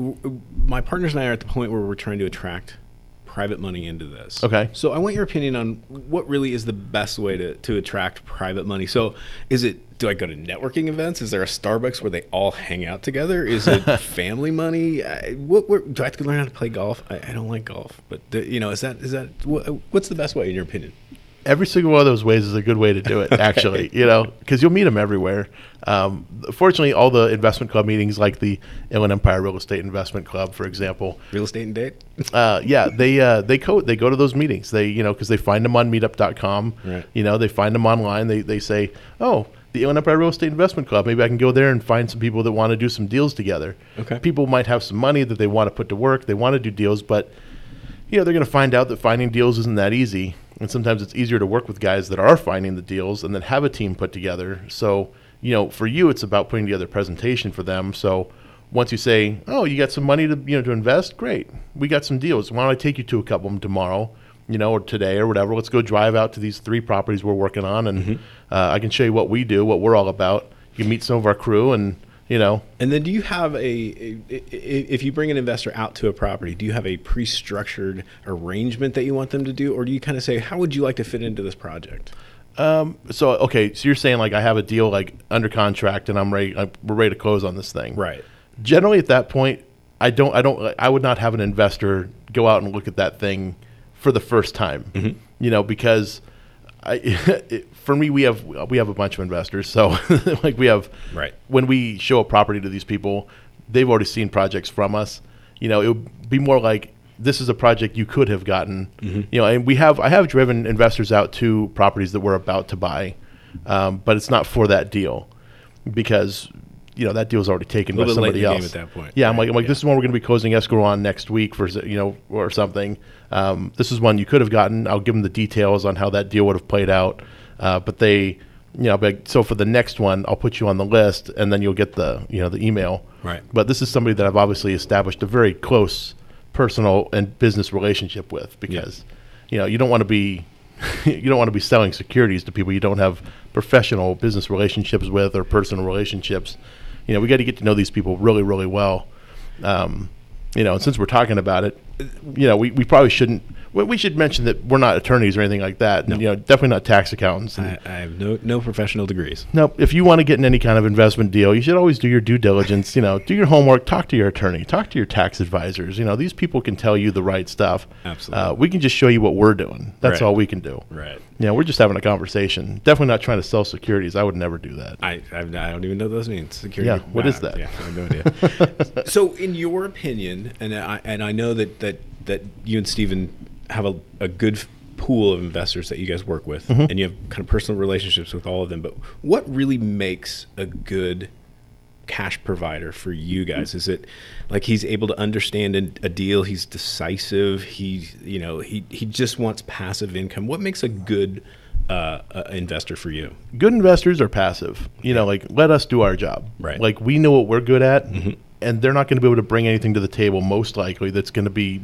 my partners and I are at the point where we're trying to attract private money into this. Okay. So I want your opinion on what really is the best way to, to attract private money. So is it do I go to networking events? Is there a Starbucks where they all hang out together? Is it family money? I, what, what do I have to learn how to play golf? I, I don't like golf, but uh, you know, is that is that what, what's the best way in your opinion? Every single one of those ways is a good way to do it, actually. You know, because you'll meet them everywhere. Um, fortunately, all the investment club meetings, like the Inland Empire Real Estate Investment Club, for example, Real estate and date. uh, yeah, they uh, they co- they go to those meetings. They you know because they find them on Meetup.com. Right. You know they find them online. They they say, oh, the Inland Empire Real Estate Investment Club. Maybe I can go there and find some people that want to do some deals together. Okay. People might have some money that they want to put to work. They want to do deals, but you know they're going to find out that finding deals isn't that easy. And sometimes it's easier to work with guys that are finding the deals and then have a team put together. So you know, for you, it's about putting together a presentation for them. So once you say, "Oh, you got some money to you know to invest," great. We got some deals. Why don't I take you to a couple of them tomorrow, you know, or today or whatever? Let's go drive out to these three properties we're working on, and uh, I can show you what we do, what we're all about. You can meet some of our crew, and you know, And then, do you have a if you bring an investor out to a property, do you have a pre-structured arrangement that you want them to do, or do you kind of say, how would you like to fit into this project? Um, so okay, so you're saying like I have a deal like under contract and I'm ready, I, we're ready to close on this thing. Right. Generally, at that point, I don't, I don't, I would not have an investor go out and look at that thing for the first time. Mm-hmm. You know, because I, it, for me, we have we have a bunch of investors, so like we have Right. when we show a property to these people, they've already seen projects from us. You know, it would be more like this is a project you could have gotten. Mm-hmm. You know, and we have I have driven investors out to properties that we're about to buy, um, but it's not for that deal because you know that deal's already taken by little bit late somebody else. at that point. Yeah, I'm like, I'm like, this is one we're going to be closing escrow on next week for you know or something. Um, this is one you could have gotten. I'll give them the details on how that deal would have played out, uh, but they. You know, but so for the next one, I'll put you on the list, and then you'll get the you know the email. Right. But this is somebody that I've obviously established a very close personal and business relationship with because, you know, you don't want to be you don't want to be selling securities to people you don't have professional business relationships with or personal relationships. You know, we got to get to know these people really, really well. Um, you know, and since we're talking about it, you know, we, we probably shouldn't. We we should mention that we're not attorneys or anything like that. And You know, definitely not tax accountants. And, I, I have no no professional degrees. no, if you want to get in any kind of investment deal, you should always do your due diligence. You know, do your homework, talk to your attorney, talk to your tax advisors. You know, these people can tell you the right stuff. Absolutely. Uh, we can just show you what we're doing. That's Right. all we can do. Right. You know, we're just having a conversation. Definitely not trying to sell securities. I would never do that. I I, I don't even know those means. Security. Yeah, what is Wow, that? Yeah, I have no idea. so, in your opinion, and I and I know that that that you and Stephen have a, a good pool of investors that you guys work with, Mhm. and you have kind of personal relationships with all of them. But what really makes a good cash provider for you guys? Is it like he's able to understand a, a deal? He's decisive. He, you know, he he just wants passive income. What makes a good uh, uh, investor for you? good investors are passive. You know, like let us do our job. Right. Mm-hmm. Like we know what we're good at, and they're not going to be able to bring anything to the table. Most likely, that's going to be,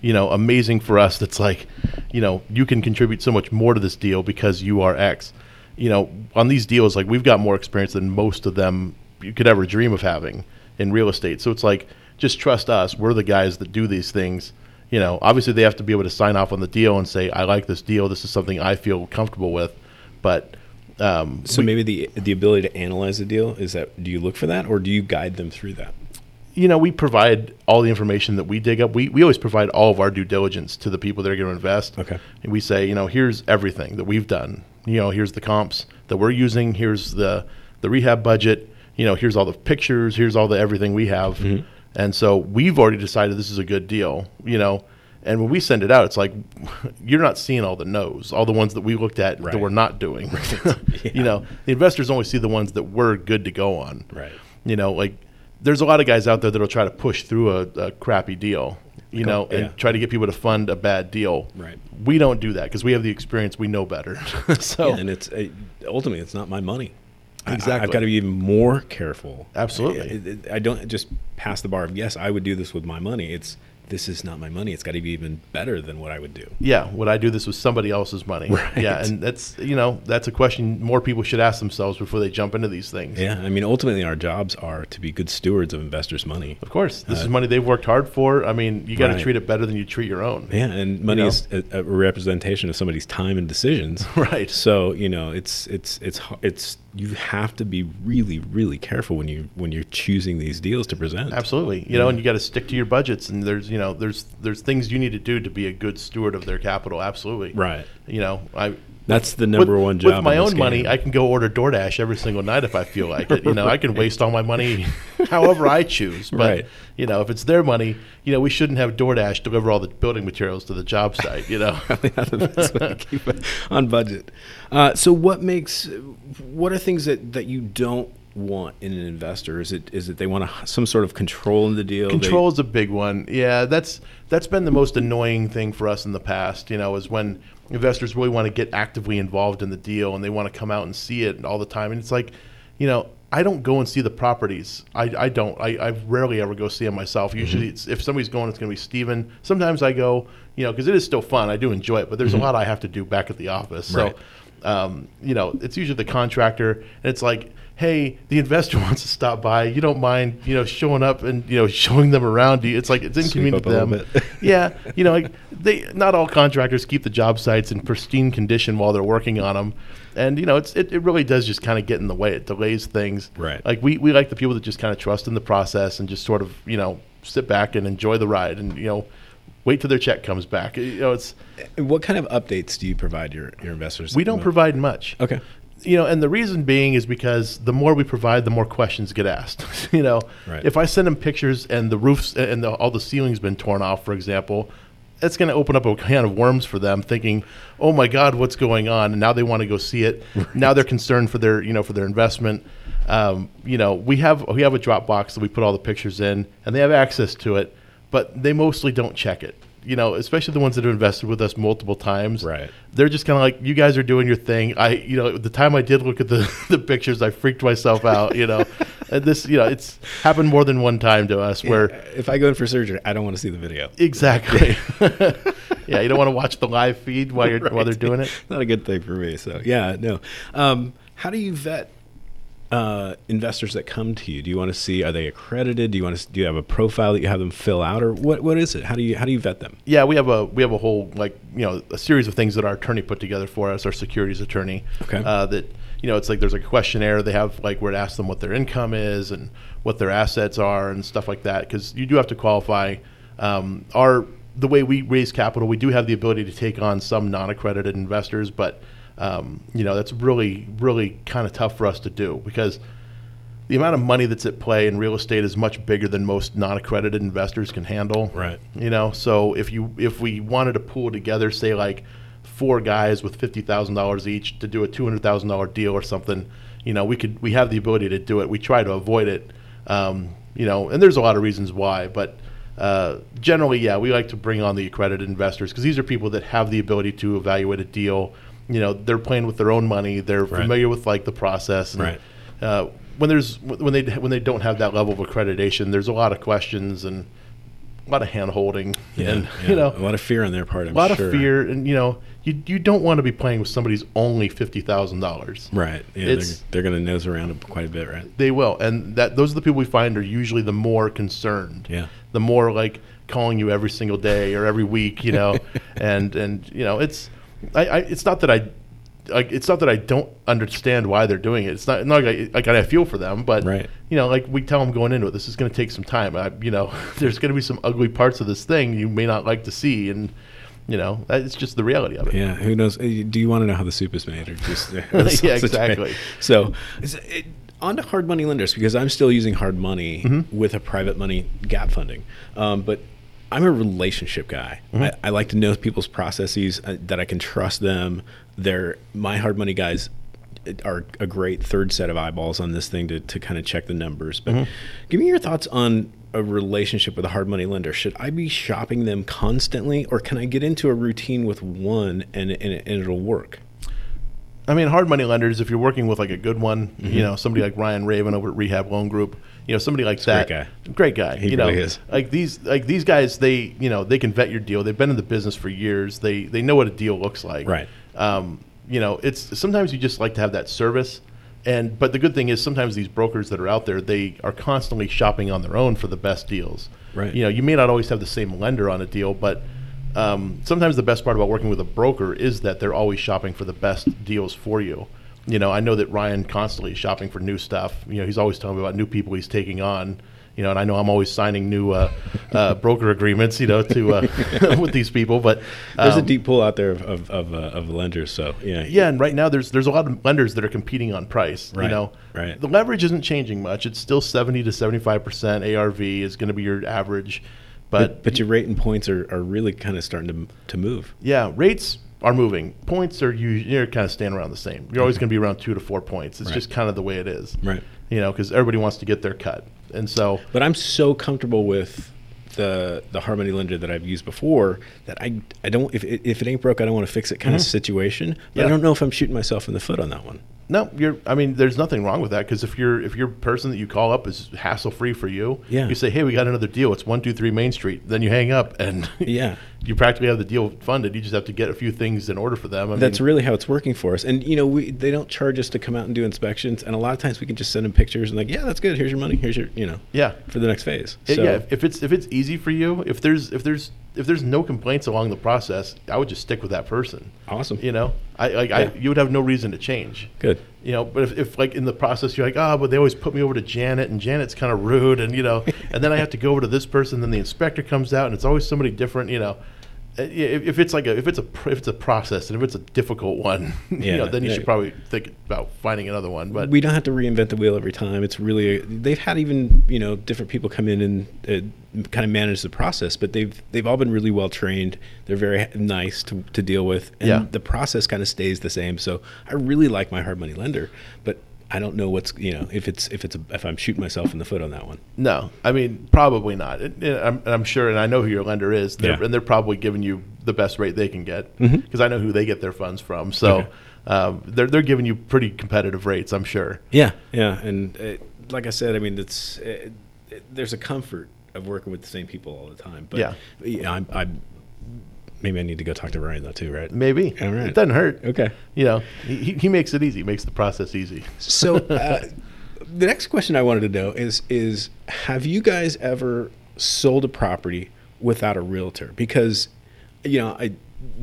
you know, amazing for us. That's like, you know, you can contribute so much more to this deal because you are X. You know, on these deals, like we've got more experience than most of them you could ever dream of having in real estate. So it's like, just trust us. We're the guys that do these things. You know, obviously they have to be able to sign off on the deal and say, I like this deal. This is something I feel comfortable with. But um, So we- maybe the the ability to analyze a deal is that do you look for that or do you guide them through that? You know, we provide all the information that we dig up. We, we always provide all of our due diligence to the people that are going to invest. Okay. And we say, you know, here's everything that we've done. You know, here's the comps that we're using. Here's the the rehab budget. You know, here's all the pictures. Here's all the everything we have. Mm-hmm. And so we've already decided this is a good deal. You know, and when we send it out, it's like you're not seeing all the no's, all the ones that we looked at that we're not doing. You know, the investors only see the ones that we're good to go on. Right. You know, like there's a lot of guys out there that'll try to push through a, a crappy deal, you know, and try to get people to fund a bad deal. Right. We don't do that because we have the experience. We know better. so Yeah, and it's uh, ultimately it's not my money. Exactly. I, have got to be even more careful. Absolutely. I, I- I don't just pass the bar of yes, I would do this with my money. It's this is not my money. It's got to be even better than what I would do. yeah, would I do this with somebody else's money? Right. Yeah, and that's you know that's a question more people should ask themselves before they jump into these things. Yeah, I mean, ultimately, our jobs are to be good stewards of investors' money. Of course, this Uh, is money they've worked hard for. I mean, you got to Right. treat it better than you treat your own. Yeah, and money know? is a, a representation of somebody's time and decisions. Right. So you know, it's it's it's it's you have to be really really careful when you when you're choosing these deals to present. Absolutely, you know, and you got to stick to your budgets. And there's, you know, there's there's things you need to do to be a good steward of their capital. Absolutely, Right. You know, I That's the number with, one job With my own money. I can go order DoorDash every single night if I feel like it. You know, I can waste all my money however I choose. But Right. you know, if it's their money, you know, we shouldn't have DoorDash deliver all the building materials to the job site. You know, That's the best way to keep on budget. Uh, so, what makes what are things that, that you don't want in an investor? Is it is it they want a, some sort of control in the deal? They- Control is a big one. Yeah, that's that's been the most annoying thing for us in the past. You know, is when investors really want to get actively involved in the deal and they want to come out and see it all the time. And it's like, you know, I don't go and see the properties. I, I don't. I, I rarely ever go see them myself. Usually, it's, if somebody's going, it's going to be Steven. Sometimes I go, you know, because it is still fun. I do enjoy it, but there's Mhm. a lot I have to do back at the office. Right. So, um, you know, it's usually the contractor, and it's like, hey, the investor wants to stop by. You don't mind, you know, showing up and you know showing them around. You, it's like it's inconvenient to them. yeah, you know, like they not all contractors keep the job sites in pristine condition while they're working on them. And you know, it's it, it really does just kind of get in the way. It delays things. Right. Like we, we like the people that just kind of trust in the process and just sort of you know sit back and enjoy the ride and you know wait till their check comes back. You know, it's what kind of updates do you provide your, your investors? we don't provide much. Okay. You know, and the reason being is because the more we provide, the more questions get asked. you know, Right. if I send them pictures and the roofs and the, all the ceilings been torn off, for example, that's going to open up a can of worms for them, thinking, "Oh my God, what's going on?" And now they want to go see it. Now they're concerned for their, you know, for their investment. Um, you know, we have we have a Dropbox that we put all the pictures in, and they have access to it, but they mostly don't check it. You know, especially the ones that have invested with us multiple times. Right. They're just kind of like, you guys are doing your thing. I, you know, the time I did look at the, the pictures, I freaked myself out. You know, and this, you know, it's happened more than one time to us where if I go in for surgery, I don't want to see the video. Exactly. yeah, you don't want to watch the live feed while you're while they're doing it. Not a good thing for me. So yeah, no. Um, how do you vet uh, investors that come to you? Do you want to see are they accredited? Do you want to do you have a profile that you have them fill out, or what? What is it? How do you how do you vet them? Yeah, we have a we have a whole like you know a series of things that our attorney put together for us, our securities attorney. Okay. Uh, that you know it's like there's like a questionnaire they have like where to ask them what their income is and what their assets are and stuff like that because you do have to qualify. Um, our the way we raise capital, we do have the ability to take on some non-accredited investors, but um, you know that's really really kind of tough for us to do because the amount of money that's at play in real estate is much bigger than most non-accredited investors can handle. Right. You know, so if you if we wanted to pool together, say like four guys with fifty thousand dollars each to do a two hundred thousand dollar deal or something, you know, we could we have the ability to do it. We try to avoid it. Um, you know, and there's a lot of reasons why, but uh, generally, yeah, we like to bring on the accredited investors because these are people that have the ability to evaluate a deal. You know, they're playing with their own money. They're Right. familiar with like the process. And, Right. Uh, when there's when they when they don't have that level of accreditation, there's a lot of questions and a lot of hand holding. Yeah, and yeah. you know, a lot of fear on their part. I'm a lot sure. of fear, and you know, you you don't want to be playing with somebody's only fifty thousand dollars. Right. Yeah, It's- they're, they're going to nose around it quite a bit, right? They will, and that those are the people we find are usually the more concerned. Yeah. The more like calling you every single day or every week, you know, and and you know, it's I, I it's not that I. Like, it's not that I don't understand why they're doing it. It's not, not like, I, like I feel for them, but Right. you know, like we tell them going into it, this is going to take some time. I, you know, there's going to be some ugly parts of this thing you may not like to see, and you know, that- it's just the reality of it. Yeah, who knows? Do you want to know how the soup is made, or just Yeah, exactly. So, it, on to hard money lenders because I'm still using hard money Mm-hmm. with a private money gap funding, um, but I'm a relationship guy. Mm-hmm. I, I like to know people's processes uh, that I can trust them. They're my hard money guys are a great third set of eyeballs on this thing to, to kind of check the numbers. But Mm-hmm. give me your thoughts on a relationship with a hard money lender. Should I be shopping them constantly, or can I get into a routine with one and and, and it'll work? I mean, hard money lenders, if you're working with like a good one, Mhm. you know, somebody like Ryan Raven over at Rehab Loan Group, you know, somebody like that. great Great guy. He you know, really is. Like these, like these guys, they, you know, they can vet your deal. They've been in the business for years. They, they know what a deal looks like. Right. Um, you know, it's sometimes you just like to have that service. And but the good thing is sometimes these brokers that are out there, they are constantly shopping on their own for the best deals. Right. You know, you may not always have the same lender on a deal, but um, sometimes the best part about working with a broker is that they're always shopping for the best deals for you. You know, I know that Ryan constantly is shopping for new stuff. You know, he's always telling me about new people he's taking on. You know, and I know I'm always signing new uh, uh, broker agreements. You know, to uh, with these people. But There's a um, deep pool out there of of, of, uh, of lenders. So yeah, yeah, and right now there's there's a lot of lenders that are competing on price. You know, right. The leverage isn't changing much. It's still 70 to 75 percent ARV is going to be your average, but, but but your rate and points are, are really kind of starting to to move. yeah, rates are moving. Points are you you're kind of staying around the same. You're always going to be around two to four points. It's Right. just kind of the way it is. Right. You know, because everybody wants to get their cut, and so But I'm so comfortable with the the hard money lender that I've used before that I I don't if it, if it ain't broke I don't want to fix it kind Mhm. of situation. But Yeah. I don't know if I'm shooting myself in the foot on that one. No, you're. I mean, there's nothing wrong with that because if you're if your person that you call up is hassle free for you, Yeah. You say, hey, we got another deal. It's one two three Main Street. Then you hang up and Yeah. you practically have the deal funded. You just have to get a few things in order for them. I That's mean, really how it's working for us. And you know, we they don't charge us to come out and do inspections. And a lot of times we can just send them pictures and like, yeah, that's good. Here's your money. Here's your you know, Yeah. for the next phase. It- So yeah, if- if it's if it's easy for you, if there's if there's if there's no complaints along the process, I would just stick with that person. Awesome. You know, I like Yeah. I you would have no reason to change. Good. You know, but if, if like in the process you're like, oh, but they always put me over to Janet, and Janet's kind of rude, and you know, and then I have to go over to this person, then the inspector comes out, and it's always somebody different. You know, if, if it's like a if it's a if it's a process and if it's a difficult one, you know, then you yeah. should probably think about finding another one. But we don't have to reinvent the wheel every time. It's really they've had even you know different people come in and uh, kind of manage the process, but they've they've all been really well trained. They're very nice to, to deal with, and Yeah. the process kind of stays the same. So I really like my hard money lender, but I don't know what's you know if it's if it's a, if I'm shooting myself in the foot on that one. No, I mean probably not. It, it- I'm, I'm sure, and I know who your lender is, they're, Yeah. and they're probably giving you the best rate they can get Mhm. because I know who they get their funds from. So Okay. um, they're they're giving you pretty competitive rates, I'm sure. Yeah, yeah, and uh like I said, I mean, it's it, it, there's a comfort of working with the same people all the time. But Yeah. you know, I'm, I'm maybe I need to go talk to Ryan though too, right? Maybe All right. it doesn't hurt. Okay. you know he, he makes it easy, makes the process easy. So uh, the next question I wanted to know is is have you guys ever sold a property without a realtor? Because you know, I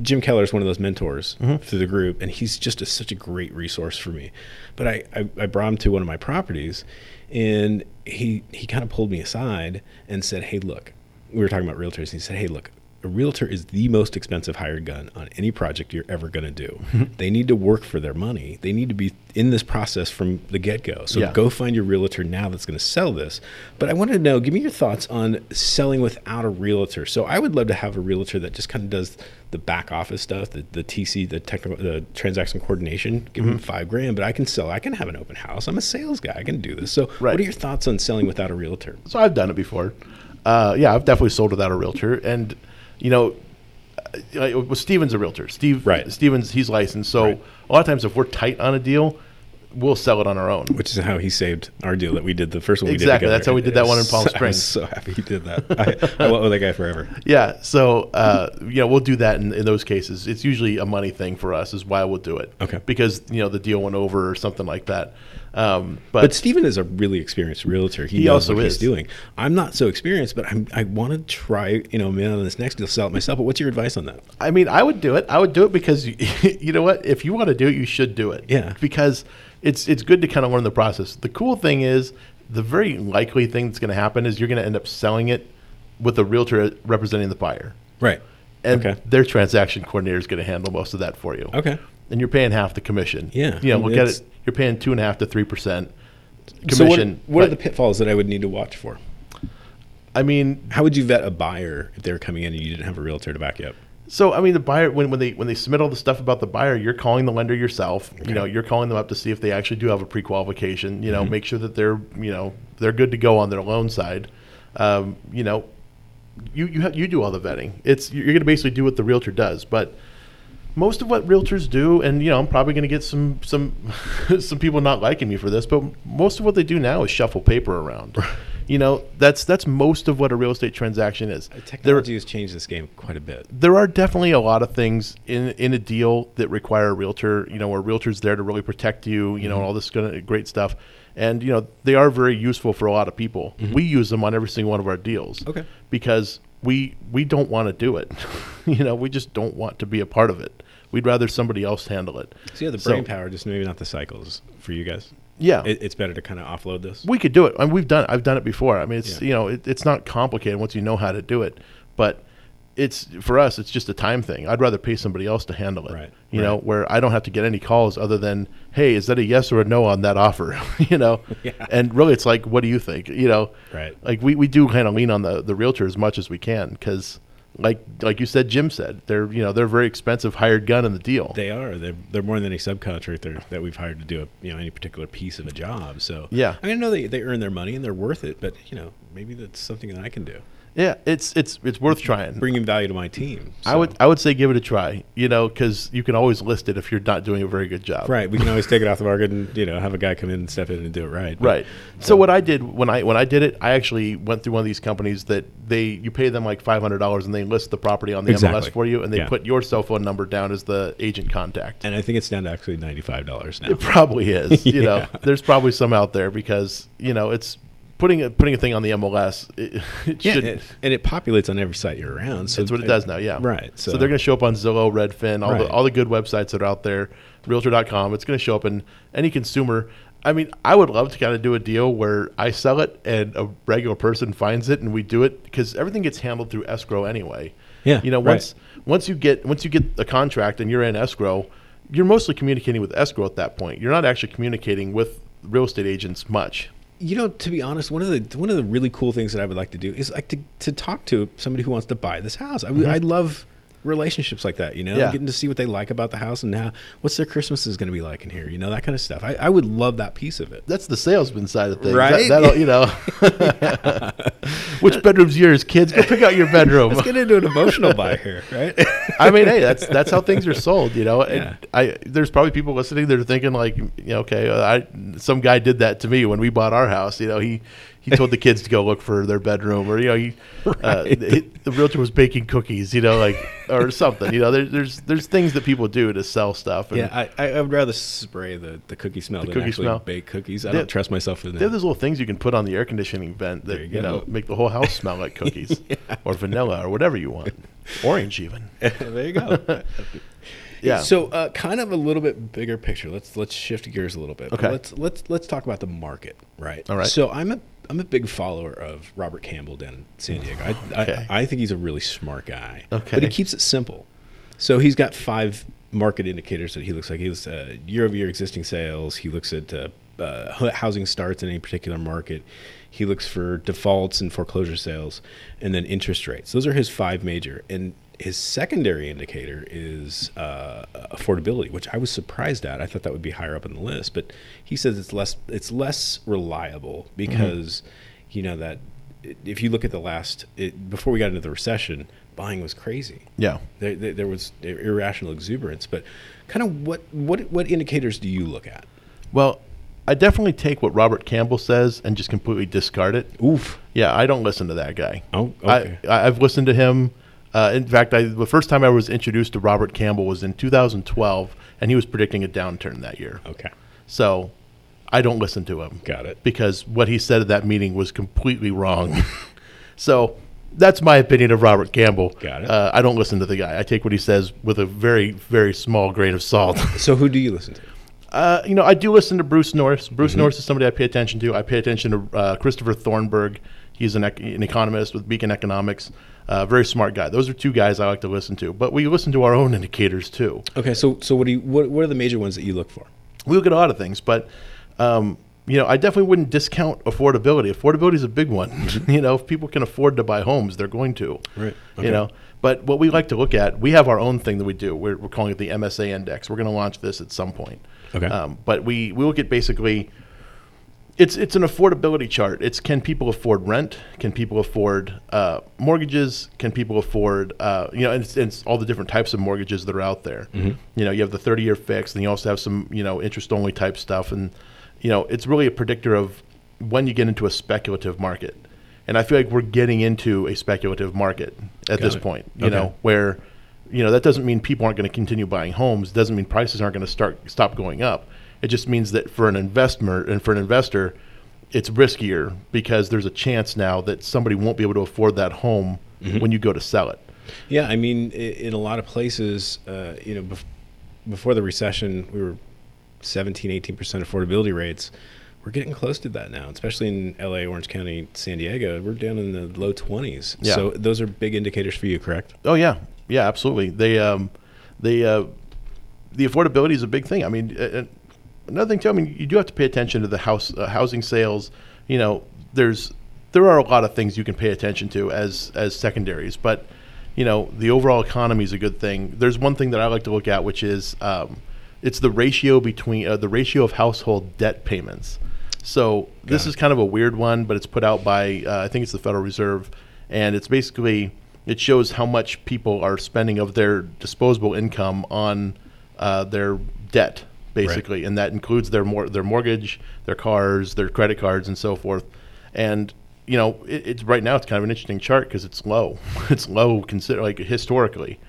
Jim Keller is one of those mentors Mhm. through the group, and he's just a, such a great resource for me. But I, I, I brought him to one of my properties, and he he kind of pulled me aside and said, "Hey, look, we were talking about realtors. And he said, "Hey, look, a realtor is the most expensive hired gun on any project you're ever going to do. they need to work for their money. They need to be in this process from the get go. So Yeah. go find your realtor now that's going to sell this. But I wanted to know, give me your thoughts on selling without a realtor. So I would love to have a realtor that just kind of does the back office stuff, the, the TC, the technical, the transaction coordination. Give them Mhm. five grand, but I can sell. I can have an open house. I'm a sales guy. I can do this. So what are your thoughts on selling without a realtor? So I've done it before. Uh, yeah, I've definitely sold without a realtor, and you know, uh, well, Steven's a realtor. Steve, right? Steven's he's licensed, so a lot of times if we're tight on a deal, we'll sell it on our own. Which is how he saved our deal that we did the first one. Exactly, we did that's how we did that one in Palm Springs. so happy he did that. I, I went with that guy forever. Yeah, so uh, you know we'll do that in, in those cases. It's usually a money thing for us, is why we'll do it. Okay. because you know the deal went over or something like that. Um, But, but, Steven is a really experienced realtor. He, He knows also what is. he's doing. I'm not so experienced, but I'm, I want to try, you know, man, on this next deal, sell it myself. But what's your advice on that? I mean, I would do it. I would do it because you, you know what? If you want to do it, you should do it. Yeah. Because it's it's good to kind of learn the process. The cool thing is, the very likely thing that's going to happen is you're going to end up selling it with a realtor representing the buyer. Right. And Okay. their transaction coordinator is going to handle most of that for you. Okay. And you're paying half the commission. Yeah. You know, look at It's- it. You're paying two and a half to three percent commission. So what, what are the pitfalls that I would need to watch for? I mean, how would you vet a buyer if they were coming in and you didn't have a realtor to back you up? So I mean, the buyer when, when they when they submit all the stuff about the buyer, you're calling the lender yourself. You know, you're calling them up to see if they actually do have a pre-qualification. You know, Mhm. make sure that they're you know they're good to go on their loan side. Um, you know, you you ha- you do all the vetting. It's you're going to basically do what the realtor does, but most of what realtors do, and you know, I'm probably going to get some some some people not liking me for this, but most of what they do now is shuffle paper around. you know, that's that's most of what a real estate transaction is. There- Technology has changed this game quite a bit. there are definitely a lot of things in in a deal that require a realtor. You know, where a realtor's there to really protect you. You know, Mhm. all this of great stuff, and you know they are very useful for a lot of people. Mhm. We use them on every single one of our deals. Okay. Because we we don't want to do it. you know, we just don't want to be a part of it. We'd rather somebody else handle it. So yeah, the brain power, just maybe not the cycles for you guys. Yeah. It, it's better to kind of offload this. We could do it. I mean, we've done. I've done it before. I mean, it's Yeah. you know, it, it's not complicated once you know how to do it. But it's for us, it's just a time thing. I'd rather pay somebody else to handle it. Right. You know, where I don't have to get any calls other than, hey, is that a yes or a no on that offer? you know. Yeah. And really, it's like, what do you think? You know. Right. Like we, we do kind of lean on the the realtor as much as we can because. Like like you said, Jim said they're you know they're very expensive hired gun in the deal. They are. They're, they're more than any subcontractor that we've hired to do a, you know any particular piece of a job. So Yeah. I mean, I know they, they earn their money and they're worth it, but you know maybe that's something that I can do. Yeah, it's it's it's worth trying. Bringing value to my team. I would I would say give it a try. You know, because you can always list it if you're not doing a very good job. Right. We can always take it off the market and you know have a guy come in and step in and do it right. But- Right. So what I did when I when I did it, I actually went through one of these companies that they you pay them like five hundred dollars and they list the property on the Exactly. MLS for you and they Yeah. put your cell phone number down as the agent contact. And I think it's down to actually ninety five dollars now. It probably is. You know, there's probably some out there because you know it's putting a putting a thing on the MLS. It, it Yeah, should. and it populates on every site you're around. So That's what it does now, yeah. Right. So, So, they're going to show up on Zillow, Redfin, all Right. the all the good websites that are out there, Realtor.com. It's going to show up in any consumer. I mean, I would love to kind of do a deal where I sell it and a regular person finds it and we do it because everything gets handled through escrow anyway. Yeah, You know, right. once once you get once you get a contract and you're in escrow, you're mostly communicating with escrow at that point. You're not actually communicating with real estate agents much. You know, to be honest, one of the one of the really cool things that I would like to do is like to, to talk to somebody who wants to buy this house. I, Mhm. I love relationships like that. You know, Yeah. getting to see what they like about the house and how what's their Christmas is going to be like in here. You know, that kind of stuff. I, I would love that piece of it. That's the salesman side of things, Right? That, that'll, you know. Which bedroom's yours, kids? Go pick out your bedroom. Let's get into an emotional buy here, right? I mean, hey, that's that's how things are sold, you know. And Yeah. I there's probably people listening that are thinking like, you know, okay, uh, I some guy did that to me when we bought our house. You know, he he told the kids to go look for their bedroom, or you know, he, uh, Right. the, the realtor was baking cookies, you know, like or something. You know, there, there's there's things that people do to sell stuff. And yeah, I, I would rather spray the, the cookie smell The than cookie actually smell. bake cookies. I They- don't trust myself with They have that. those little things you can put on the air conditioning vent that you, you know make the whole house smell like cookies or vanilla or whatever you want, orange even. there you go. Yeah. So, uh, kind of a little bit bigger picture. Let's let's shift gears a little bit. Okay. Let's let's let's talk about the market, right? All right. So I'm a I'm a big follower of Robert Campbell down in San Diego. I, Okay. I I think he's a really smart guy. Okay. But he keeps it simple. So he's got five market indicators that he looks like. He looks uh, year over year existing sales. He looks at uh, uh, housing starts in any particular market. He looks for defaults and foreclosure sales, and then interest rates. Those are his five major. And his secondary indicator is uh, affordability, which I was surprised at. I thought that would be higher up on the list, but he says it's less it's less reliable because you know that if you look at the last it, before we got into the recession, buying was crazy. Yeah. There, there, there was irrational exuberance, but kind of what what what indicators do you look at? Well, I definitely take what Robert Campbell says and just completely discard it. Oof. Yeah, I don't listen to that guy. Oh, okay. I, I, I've listened to him. Uh, in fact, I, the first time I was introduced to Robert Campbell was in 2012, and he was predicting a downturn that year. Okay. So I don't listen to him. Got it. Because what he said at that meeting was completely wrong. so that's my opinion of Robert Campbell. Got it. Uh, I don't listen to the guy. I take what he says with a very, very small grain of salt. So who do you listen to? Uh, you know, I do listen to Bruce Norris. Bruce Mhm. Norris is somebody I pay attention to. I pay attention to uh, Christopher Thornberg. He's an, ec- an economist with Beacon Economics. Uh, very smart guy. Those are two guys I like to listen to. But we listen to our own indicators too. Okay, so so what do you what what are the major ones that you look for? We look at a lot of things, but um, you know, I definitely wouldn't discount affordability. Affordability is a big one. you know, if people can afford to buy homes, they're going to. Right. You know, but what we like to look at, we have our own thing that we do. We're, we're calling it the MSA index. We're going to launch this at some point. Okay. Um, but we we look at basically. It's it's an affordability chart. It's can people afford rent? Can people afford uh, mortgages? Can people afford uh, you know? And it's, it's all the different types of mortgages that are out there. Mhm. You know, you have the thirty year fixed, and you also have some you know interest only type stuff, and you know it's really a predictor of when you get into a speculative market. And I feel like we're getting into a speculative market at Got this it. point. You Okay. know, where you know that doesn't mean people aren't going to continue buying homes. Doesn't mean prices aren't going to start stop going up. It just means that for an investor and for an investor, it's riskier because there's a chance now that somebody won't be able to afford that home Mhm. when you go to sell it. Yeah, I mean, in a lot of places, uh, you know, bef- before the recession, we were 17, 18% affordability rates. We're getting close to that now, especially in LA, Orange County, San Diego. We're down in the low 20s. Yeah. So those are big indicators for you, correct? Oh yeah, yeah, absolutely. They um, they uh, the affordability is a big thing. I mean, uh, another thing too. I mean, you do have to pay attention to the house uh, housing sales. You know, there's there are a lot of things you can pay attention to as as secondaries, but you know, the overall economy is a good thing. There's one thing that I like to look at, which is um, it's the ratio between uh, the ratio of household debt payments. So this is kind of a weird one, but it's put out by uh, I think it's the Federal Reserve, and it's basically it shows how much people are spending of their disposable income on uh, their debt, basically, and that includes their mor- their mortgage, their cars, their credit cards, and so forth. And you know, it, it's right now it's kind of an interesting chart because it's low. it's low consider like historically,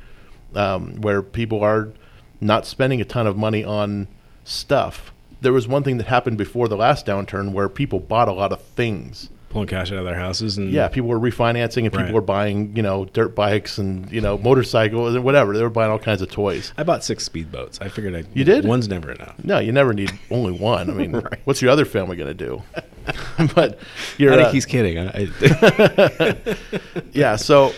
um, where people are not spending a ton of money on stuff. There was one thing that happened before the last downturn where people bought a lot of things. Pulling cash out of their houses and Yeah, people were refinancing and people Right. were buying, you know, dirt bikes and you know motorcycles and whatever. They were buying all kinds of toys. I bought six speedboats. I figured I You did? One's never enough. No, you never need only one. I mean, what's your other family going to do? but you're, I think uh, he's kidding. I- yeah. So,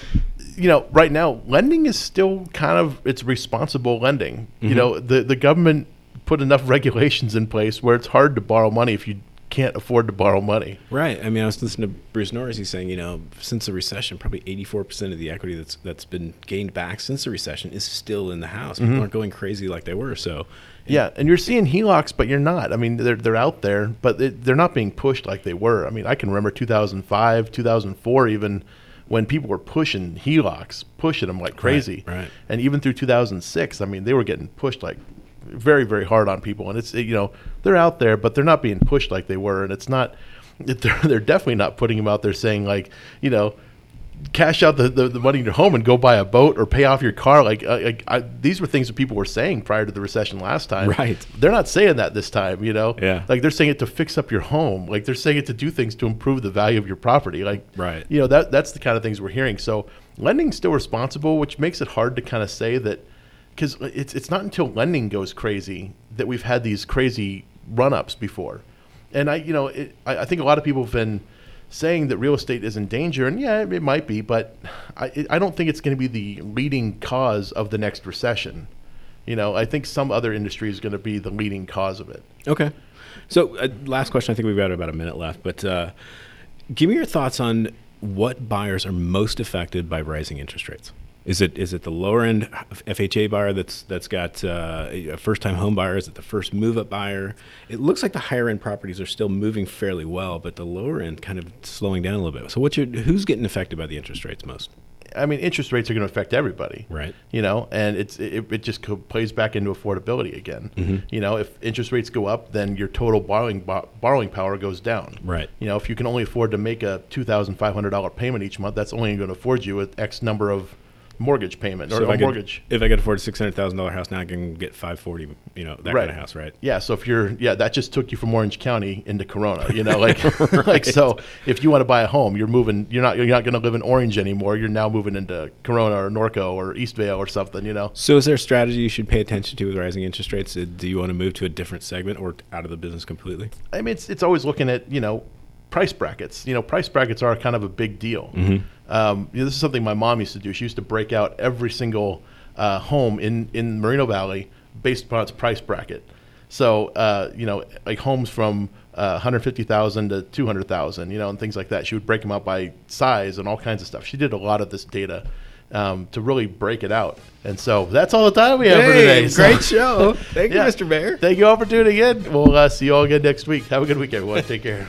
you know, right now, lending is still kind of it's responsible lending. You Mhm. know, the the government put enough regulations in place where it's hard to borrow money if you can't afford to borrow money. Right. I mean, I was listening to Bruce Norris. He's saying, you know, since the recession, probably 84% of the equity that's that's been gained back since the recession is still in the house. People Mhm. aren't going crazy like they were. So, Yeah, and you're seeing HELOCs, but you're not. I mean, they're they're out there, but they, they're not being pushed like they were. I mean, I can remember 2005, 2004, even when people were pushing HELOCs, pushing them like crazy. right. And even through 2006, I mean, they were getting pushed like very, very hard on people. And it's you know they're out there, but they're not being pushed like they were. And it's not. They're, they're definitely not putting them out there saying like you know cash out the, the, the money in your home and go buy a boat or pay off your car. Like, like I, these were things that people were saying prior to the recession last time. Right. They're not saying that this time, you know? Yeah. Like they're saying it to fix up your home. Like they're saying it to do things to improve the value of your property. Like, Right. you know, that that's the kind of things we're hearing. So lending's still responsible, which makes it hard to kind of say that because it's, it's not until lending goes crazy that we've had these crazy run ups before. And I, you know, it, I, I think a lot of people have been saying that real estate is in danger, and yeah, it might be, but I, it, I don't think it's going to be the leading cause of the next recession. You know, I think some other industry is going to be the leading cause of it. Okay. So, uh, last question. I think we've got about a minute left, but uh, give me your thoughts on what buyers are most affected by rising interest rates. Is it is it the lower end FHA buyer that's that's got uh, a first time home buyer? Is it the first move up buyer? It looks like the higher end properties are still moving fairly well, but the lower end kind of slowing down a little bit. So, what's your who's getting affected by the interest rates most? I mean, interest rates are going to affect everybody, Right. You know, and it's it, it just co- plays back into affordability again. Mhm. You know, if interest rates go up, then your total borrowing bo- borrowing power goes down. Right. You know, if you can only afford to make a two thousand five hundred dollar payment each month, that's only going to afford you an X number of mortgage payment or, So if or could- mortgage. if I could afford a six hundred thousand dollar house now, I can get five forty. You know that right. kind of house, right? Yeah. So if you're, yeah, that just took you from Orange County into Corona. You know, like, like so. If you want to buy a home, you're moving. You're not. You're not going to live in Orange anymore. You're now moving into Corona or Norco or Eastvale or something. You know. So, is there a strategy you should pay attention to with rising interest rates? Uh, Do you want to move to a different segment or out of the business completely? I mean, it's it's always looking at you know price brackets. You know, price brackets are kind of a big deal. Mhm. Um, you know, this is something my mom used to do. She used to break out every single uh, home in in Moreno Valley based upon its price bracket. So uh, you know, like homes from uh, 150,000 to 200,000, you know, and things like that. She would break them out by size and all kinds of stuff. She did a lot of this data. Um, to really break it out, and so that's all the time we have for Hey, today. So- great show. Thank you, Mr. Mayor. Thank you all for tuning in. We'll uh, see you all again next week. Have a good week, everyone. Take care.